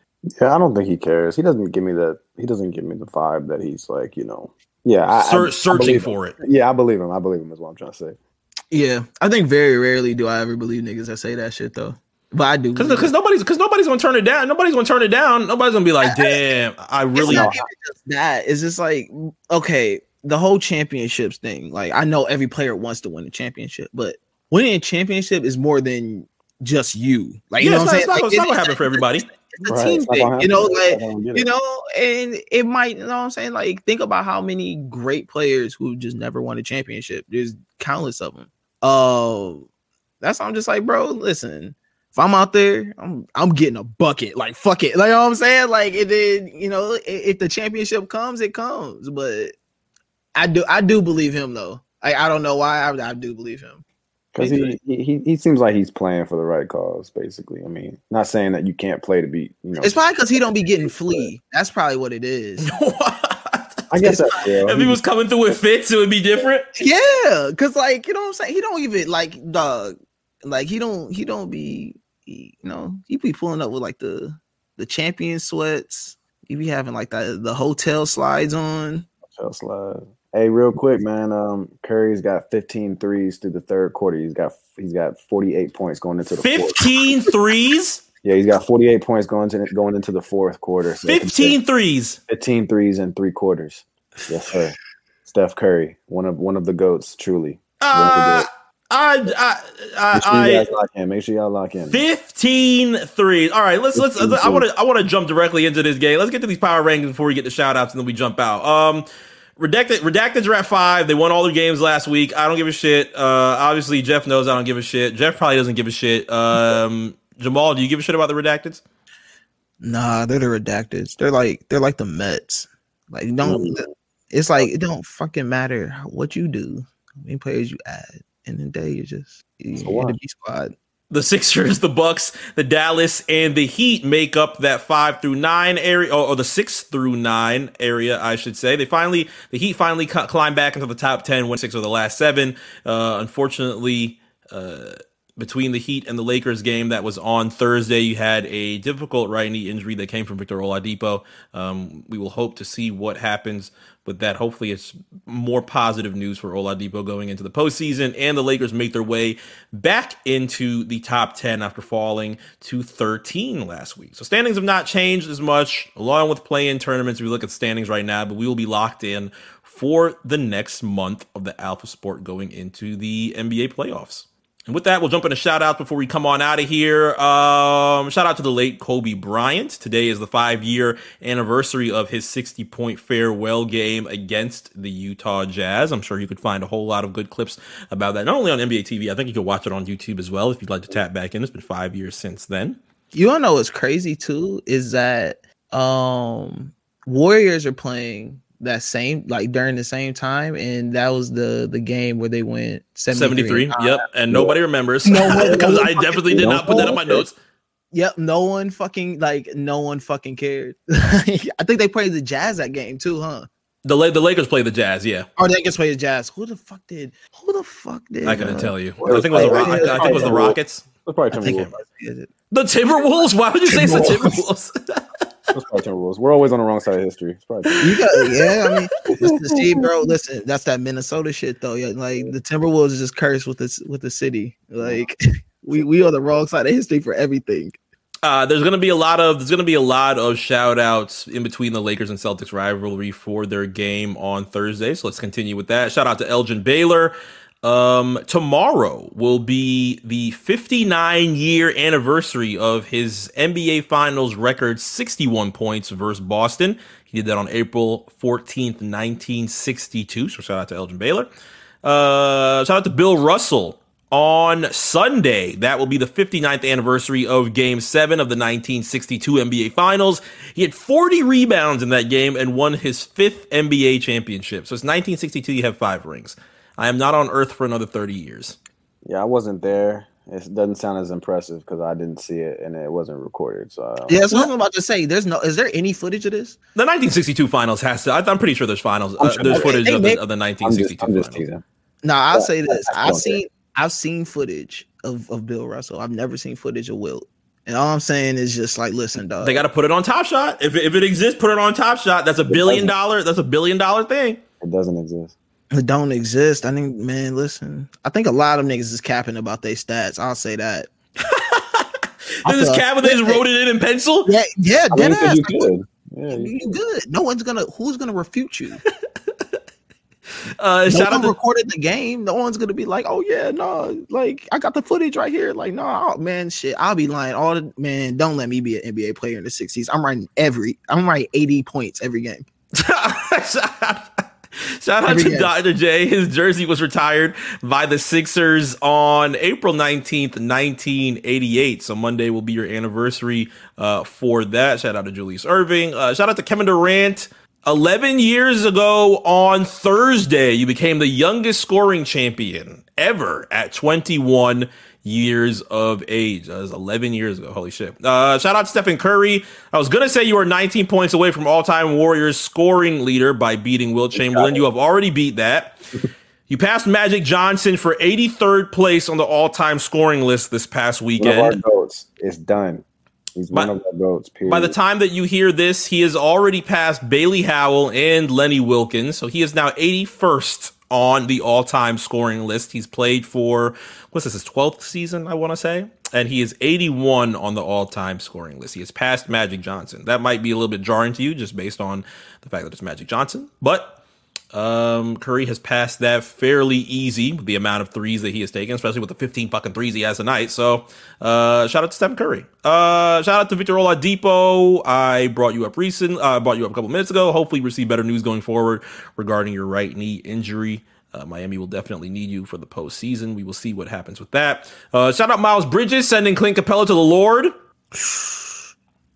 Yeah, I don't think he cares. He doesn't give me that. He doesn't give me the vibe that he's like, you know, Yeah, I, ser- I- I searching believe for him. it. Yeah, I believe him. I believe him. Is what I'm trying to say. Yeah, I think very rarely do I ever believe niggas that say that shit though. But I do. Because because nobody's because nobody's gonna turn it down. Nobody's gonna turn it down. Nobody's gonna be like, damn, I it's really. not even just that. It's just like okay, the whole championships thing. Like I know every player wants to win a championship, but winning a championship is more than just you. Like you Yeah, know it's what not, I'm it's saying? not, Like, it's not gonna happen for everybody. It's a Right, team it's thing, you know. Like I don't get it. you know, and it might. You know what I'm saying? Like think about how many great players who just never won a championship. There's countless of them. Uh, that's why I'm just like, bro. Listen, if I'm out there, I'm I'm getting a bucket. Like fuck it. Like you know what I'm saying? Like and then you know, i- if the championship comes, it comes. But I do I do believe him though. I I don't know why I, I do believe him. Because he, he he he seems like he's playing for the right cause, basically. I mean, not saying that you can't play to be, you know. It's probably because he don't be getting flea. That's probably what it is. I guess that's real. if he was coming through with fits, it would be different. Yeah, because like you know what I'm saying. He don't even like dog. Like he don't he don't be he, you know he be pulling up with like the the champion sweats. He be having like the the hotel slides on. Hotel slide. Hey, real quick, man. Um, Curry's got 15 threes through the third quarter. He's got he's got 48 points going into the fourth. 15 threes. Yeah, he's got 48 points going into going into the fourth quarter. So 15 threes. 15 threes in three quarters. Yes, sir. Steph Curry, one of one of the goats, truly. Uh, I, Make I, sure you guys lock in. Make sure y'all lock in. 15 threes. All right, let's let's. 15 I want to I want to jump directly into this game. Let's get to these power rankings before we get the shout outs and then we jump out. Um, redacted redacteds are at five. They won all their games last week. I don't give a shit. Uh, obviously Jeff knows I don't give a shit. Jeff probably doesn't give a shit. Um, Jamal, do you give a shit about the redacteds? Nah, they're the redacteds. They're like they're like the Mets. Like don't. It's like it don't fucking matter what you do, how many players you add. In the day, you just you, So you're the B squad. the Sixers, the Bucks, the Dallas, and the Heat make up that five through nine area, or, or the six through nine area, I should say. They finally, the Heat finally cu- climbed back into the top ten, win six of the last seven. Uh, unfortunately, uh, between the Heat and the Lakers game that was on Thursday, you had a difficult right knee injury that came from Victor Oladipo. Um, we will hope to see what happens with that. Hopefully, it's more positive news for Oladipo going into the postseason, and the Lakers make their way back into the top 10 after falling to 13 last week. So standings have not changed as much, along with play-in tournaments. We look at standings right now, but we will be locked in for the next month of the Alpha Sport going into the NBA playoffs. And with that, we'll jump into shout outs before we come on out of here. Um, shout out to the late Kobe Bryant. Today is the five year anniversary of his 60 point farewell game against the Utah Jazz. I'm sure you could find a whole lot of good clips about that, not only on NBA TV, I think you could watch it on YouTube as well if you'd like to tap back in. It's been five years since then. You wanna know what's crazy too is that um Warriors are playing that same like during the same time, and that was the the game where they went 73. 73. Yep. And nobody remembers No because I definitely did fucking- not put that on my notes. Yep, no one fucking like no one fucking cared. I think they played the Jazz that game too, huh? The, La- the Lakers play the Jazz. Yeah. Or they just played the Jazz. Who the fuck did? Who the fuck did? I couldn't uh, tell you. I think it was the, Ro- I, I think it was the Rockets. It's probably I think it Timberwolves. was- is it- The Timberwolves? Why would you say it's the Timberwolves. Timberwolves? It's probably Timberwolves. We're always on the wrong side of history. It's probably You got yeah. I mean, listen, see, bro. Listen, that's that Minnesota shit though. Yeah, like the Timberwolves is just cursed with this with the city. Like we we are the wrong side of history for everything. Uh, there's gonna be a lot of there's gonna be a lot of shout outs in between the Lakers and Celtics rivalry for their game on Thursday. So let's continue with that. Shout out to Elgin Baylor. Um, tomorrow will be the 59 year anniversary of his NBA Finals record 61 points versus Boston. He did that on April 14th, 1962. So shout out to Elgin Baylor. Uh, shout out to Bill Russell on Sunday. That will be the 59th anniversary of Game 7 of the 1962 NBA Finals. He had 40 rebounds in that game and won his fifth NBA championship. So it's 1962, you have five rings. I am not on earth for another 30 years. Yeah, I wasn't there. It doesn't sound as impressive because I didn't see it and it wasn't recorded. So I Yeah, that's what I'm about to say. There's no. Is there any footage of this? The 1962 finals has to, I- I'm pretty sure there's finals, uh, sure there's they- footage they of the, of the I'm just, 1962 I'm finals. teasing. No, I'll Yeah, say this. I I've don't seen I've seen footage of, of Bill Russell. I've never seen footage of Wilt. And all I'm saying is just like, listen, dog. They got to put it on Top Shot. If, it- if it exists, put it on Top Shot. That's a billion dollar. That's a billion dollar thing. It It doesn't exist. It don't exist. I think, man, listen. I think a lot of niggas is capping about their stats. I'll say that. I This is feel- cap and they just wrote it in in pencil. Yeah, yeah, I dead mean, 'cause ass. you could. Yeah, you You good. No one's gonna who's gonna refute you? Uh, No shout out one to recorded the game. No one's gonna be like, oh yeah, no, like I got the footage right here. Like, no, man, shit. I'll be lying. All the man, don't let me be an NBA player in the 60s. I'm writing every I'm writing 80 points every game. shout out, shout out to. Dr. J. His jersey was retired by the Sixers on April 19th, 1988. So Monday will be your anniversary uh, for that. Shout out to Julius Erving. Uh, shout out to Kevin Durant. 11 years ago on Thursday, you became the youngest scoring champion ever at 21 years of age. That was 11 years ago. Holy shit. Uh, shout out to Stephen Curry. I was going to say you are 19 points away from all time Warriors scoring leader by beating Wilt Chamberlain. You have already beat that. You passed Magic Johnson for 83rd place on the all time scoring list this past One of our weekend. goats. It's done. He's By- one of our goats. Period. By the time that you hear this, he has already passed Bailey Howell and Lenny Wilkens. So he is now 81st on the all time scoring list. He's played for, what's this, his 12th season, I want to say? And he is 81 on the all time scoring list. He has passed Magic Johnson. That might be a little bit jarring to you just based on the fact that it's Magic Johnson. But um, Curry has passed that fairly easy with the amount of threes that he has taken, especially with the 15 fucking threes he has tonight. So, uh, shout out to Stephen Curry. Uh, shout out to Victor Oladipo. I brought you up recent, uh, brought you up a couple minutes ago. Hopefully, receive better news going forward regarding your right knee injury. Uh, Miami will definitely need you for the postseason. We will see what happens with that. Uh, shout out Miles Bridges sending Clint Capela to the Lord.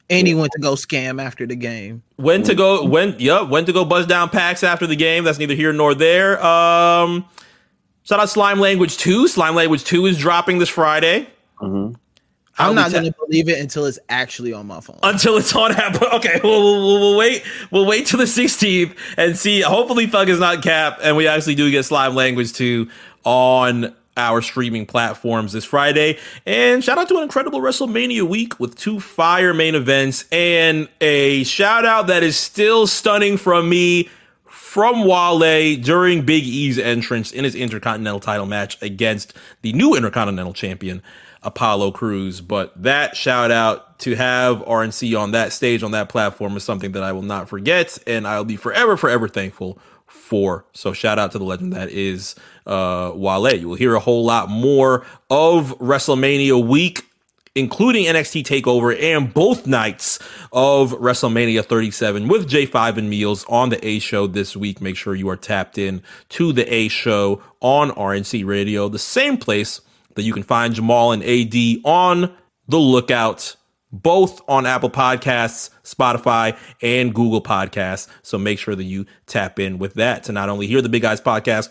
And he went to go scam after the game. When to go? When? Yep. When to go? Buzz down packs after the game. That's neither here nor there. Um, shout out Slime Language Two. Slime Language Two is dropping this Friday. Mhm. I'll I'm not ta- gonna believe it until it's actually on my phone. until it's on Apple. Okay, we'll, we'll, we'll wait. We'll wait till the 16th and see. Hopefully, Thug is not cap, and we actually do get Slime Language 2 on our streaming platforms this Friday. And shout out to an incredible WrestleMania week with two fire main events and a shout out that is still stunning from me from Wale during Big E's entrance in his Intercontinental title match against the new Intercontinental champion, Apollo Crews. But that shout out to have RNC on that stage, on that platform, is something that I will not forget. And I'll be forever, forever thankful for. So shout out to the legend that is uh, Wale. You will hear a whole lot more of WrestleMania week including NXT Takeover and both nights of WrestleMania 37 with J5 and Meals on the A Show this week. Make sure you are tapped in to the A Show on RNC Radio, the same place that you can find Jamal and AD on the lookout, both on Apple Podcasts, Spotify, and Google Podcasts. So make sure that you tap in with that to not only hear the Big Guys podcast,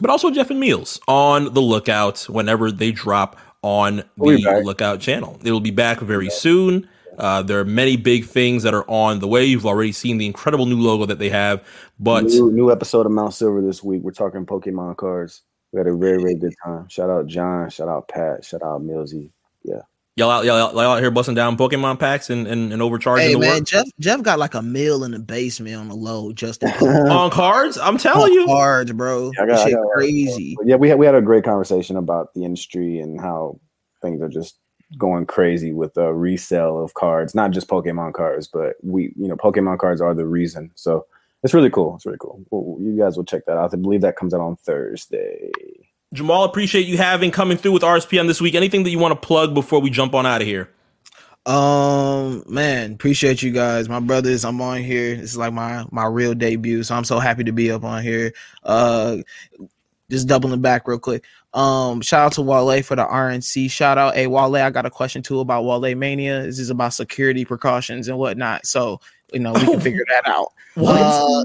but also Jeff and Meals on the lookout whenever they drop on We'll the lookout channel. It will be back very soon. Uh, there are many big things that are on the way. You've already seen the incredible new logo that they have, but new, new episode of Mount Silver this week. We're talking Pokemon cards. We had a very, very good time. Shout out John. Shout out Pat. Shout out Millsy. Yeah. Y'all out, y'all, out- y'all out here busting down Pokemon packs and, and, and overcharging Hey the man, work Jeff Jeff got like a mill in the basement on the low just on cards. I'm telling you, cards, bro. I got- shit got- crazy. Yeah, we had we had a great conversation about the industry and how things are just going crazy with the resale of cards, not just Pokemon cards, but we, you know, Pokemon cards are the reason. So it's really cool. It's really cool. Well, you guys will check that out. I believe that comes out on Thursday. Jamal. Appreciate you having coming through with RSPN this week. Anything that you want to plug before we jump on out of here? Um, man, appreciate you guys, my brothers. I'm on here. This is like my my real debut, so I'm so happy to be up on here. Uh, just doubling back real quick. Um, shout out to Wale for the RNC. Shout out, hey Wale, I got a question too about Wale Mania. This is about security precautions and whatnot. So you know we can figure that out. Uh,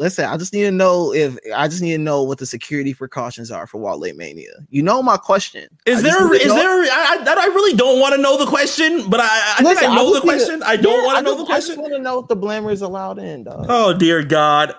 listen, I just need to know if I just need to know what the security precautions are for Wale Mania. You know my question. Is I just there need know- there? I, I, I really don't want to know the question, but I, I think I know just the need to- question. I don't Yeah, want to know just- the question. I just question. want to know if the blamer is allowed in, dog. Oh dear God!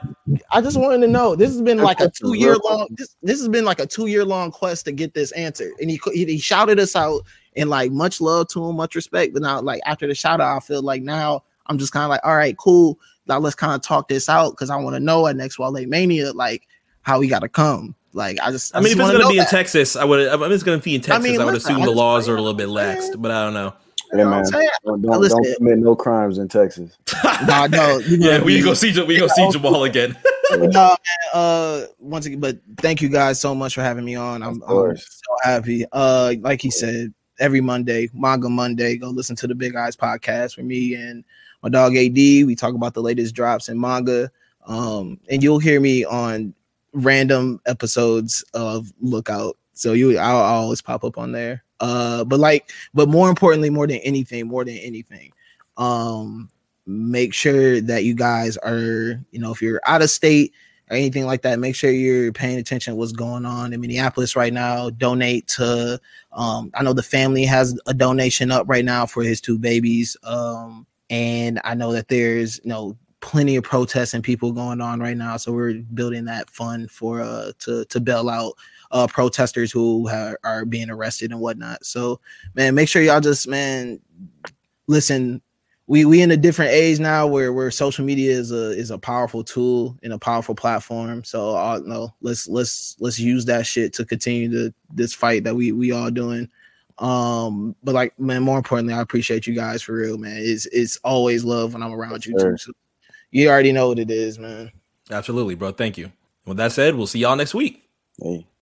I just wanted to know. This has been like a That's a two year real long. This, this has been like a two year long quest to get this answer, and he co- he, he shouted us out and like much love to him, much respect. But now, like after the shout out, I feel like now I'm just kind of like, all right, cool. Now let's kind of talk this out because I want to know at next Wale Mania like how we got to come. Like I just, I mean, just if it's gonna know be in. Texas, I would. If it's gonna be in Texas, I, mean, would listen, assume I the laws are a little bit man. laxed, but I don't know. You Yeah, man. I'm? Don't, don't, don't commit no crimes in Texas. Nah, no, you Yeah, gonna we be- go see we go see Jamal again. no, man, uh, once again, but thank you guys so much for having me on. I'm, Of I'm so happy. Uh, like he said, every Monday, Manga Monday, go listen to the Big Eyes podcast with me and my dog AD. We talk about the latest drops in manga. Um, and you'll hear me on random episodes of Lookout. So you, I'll, I'll always pop up on there. Uh, but like, but more importantly, more than anything, more than anything, um, make sure that you guys are, you know, if you're out of state or anything like that, make sure you're paying attention what's going on in Minneapolis right now. Donate to um I know the family has a donation up right now for his two babies. Um and I know that there's you know plenty of protests and people going on right now. So we're building that fund for uh to to bail out uh protesters who are being arrested and whatnot. So man, make sure y'all just man listen we we in a different age now where where social media is a is a powerful tool and a powerful platform. So uh, no, let's let's let's use that shit to continue the this fight that we we all doing. Um, but like man, more importantly, I appreciate you guys for real, man. It's it's always love when I'm around you Sure. too. So you already know what it is, man. Absolutely, bro. Thank you. With that said, we'll see y'all next week. Hey.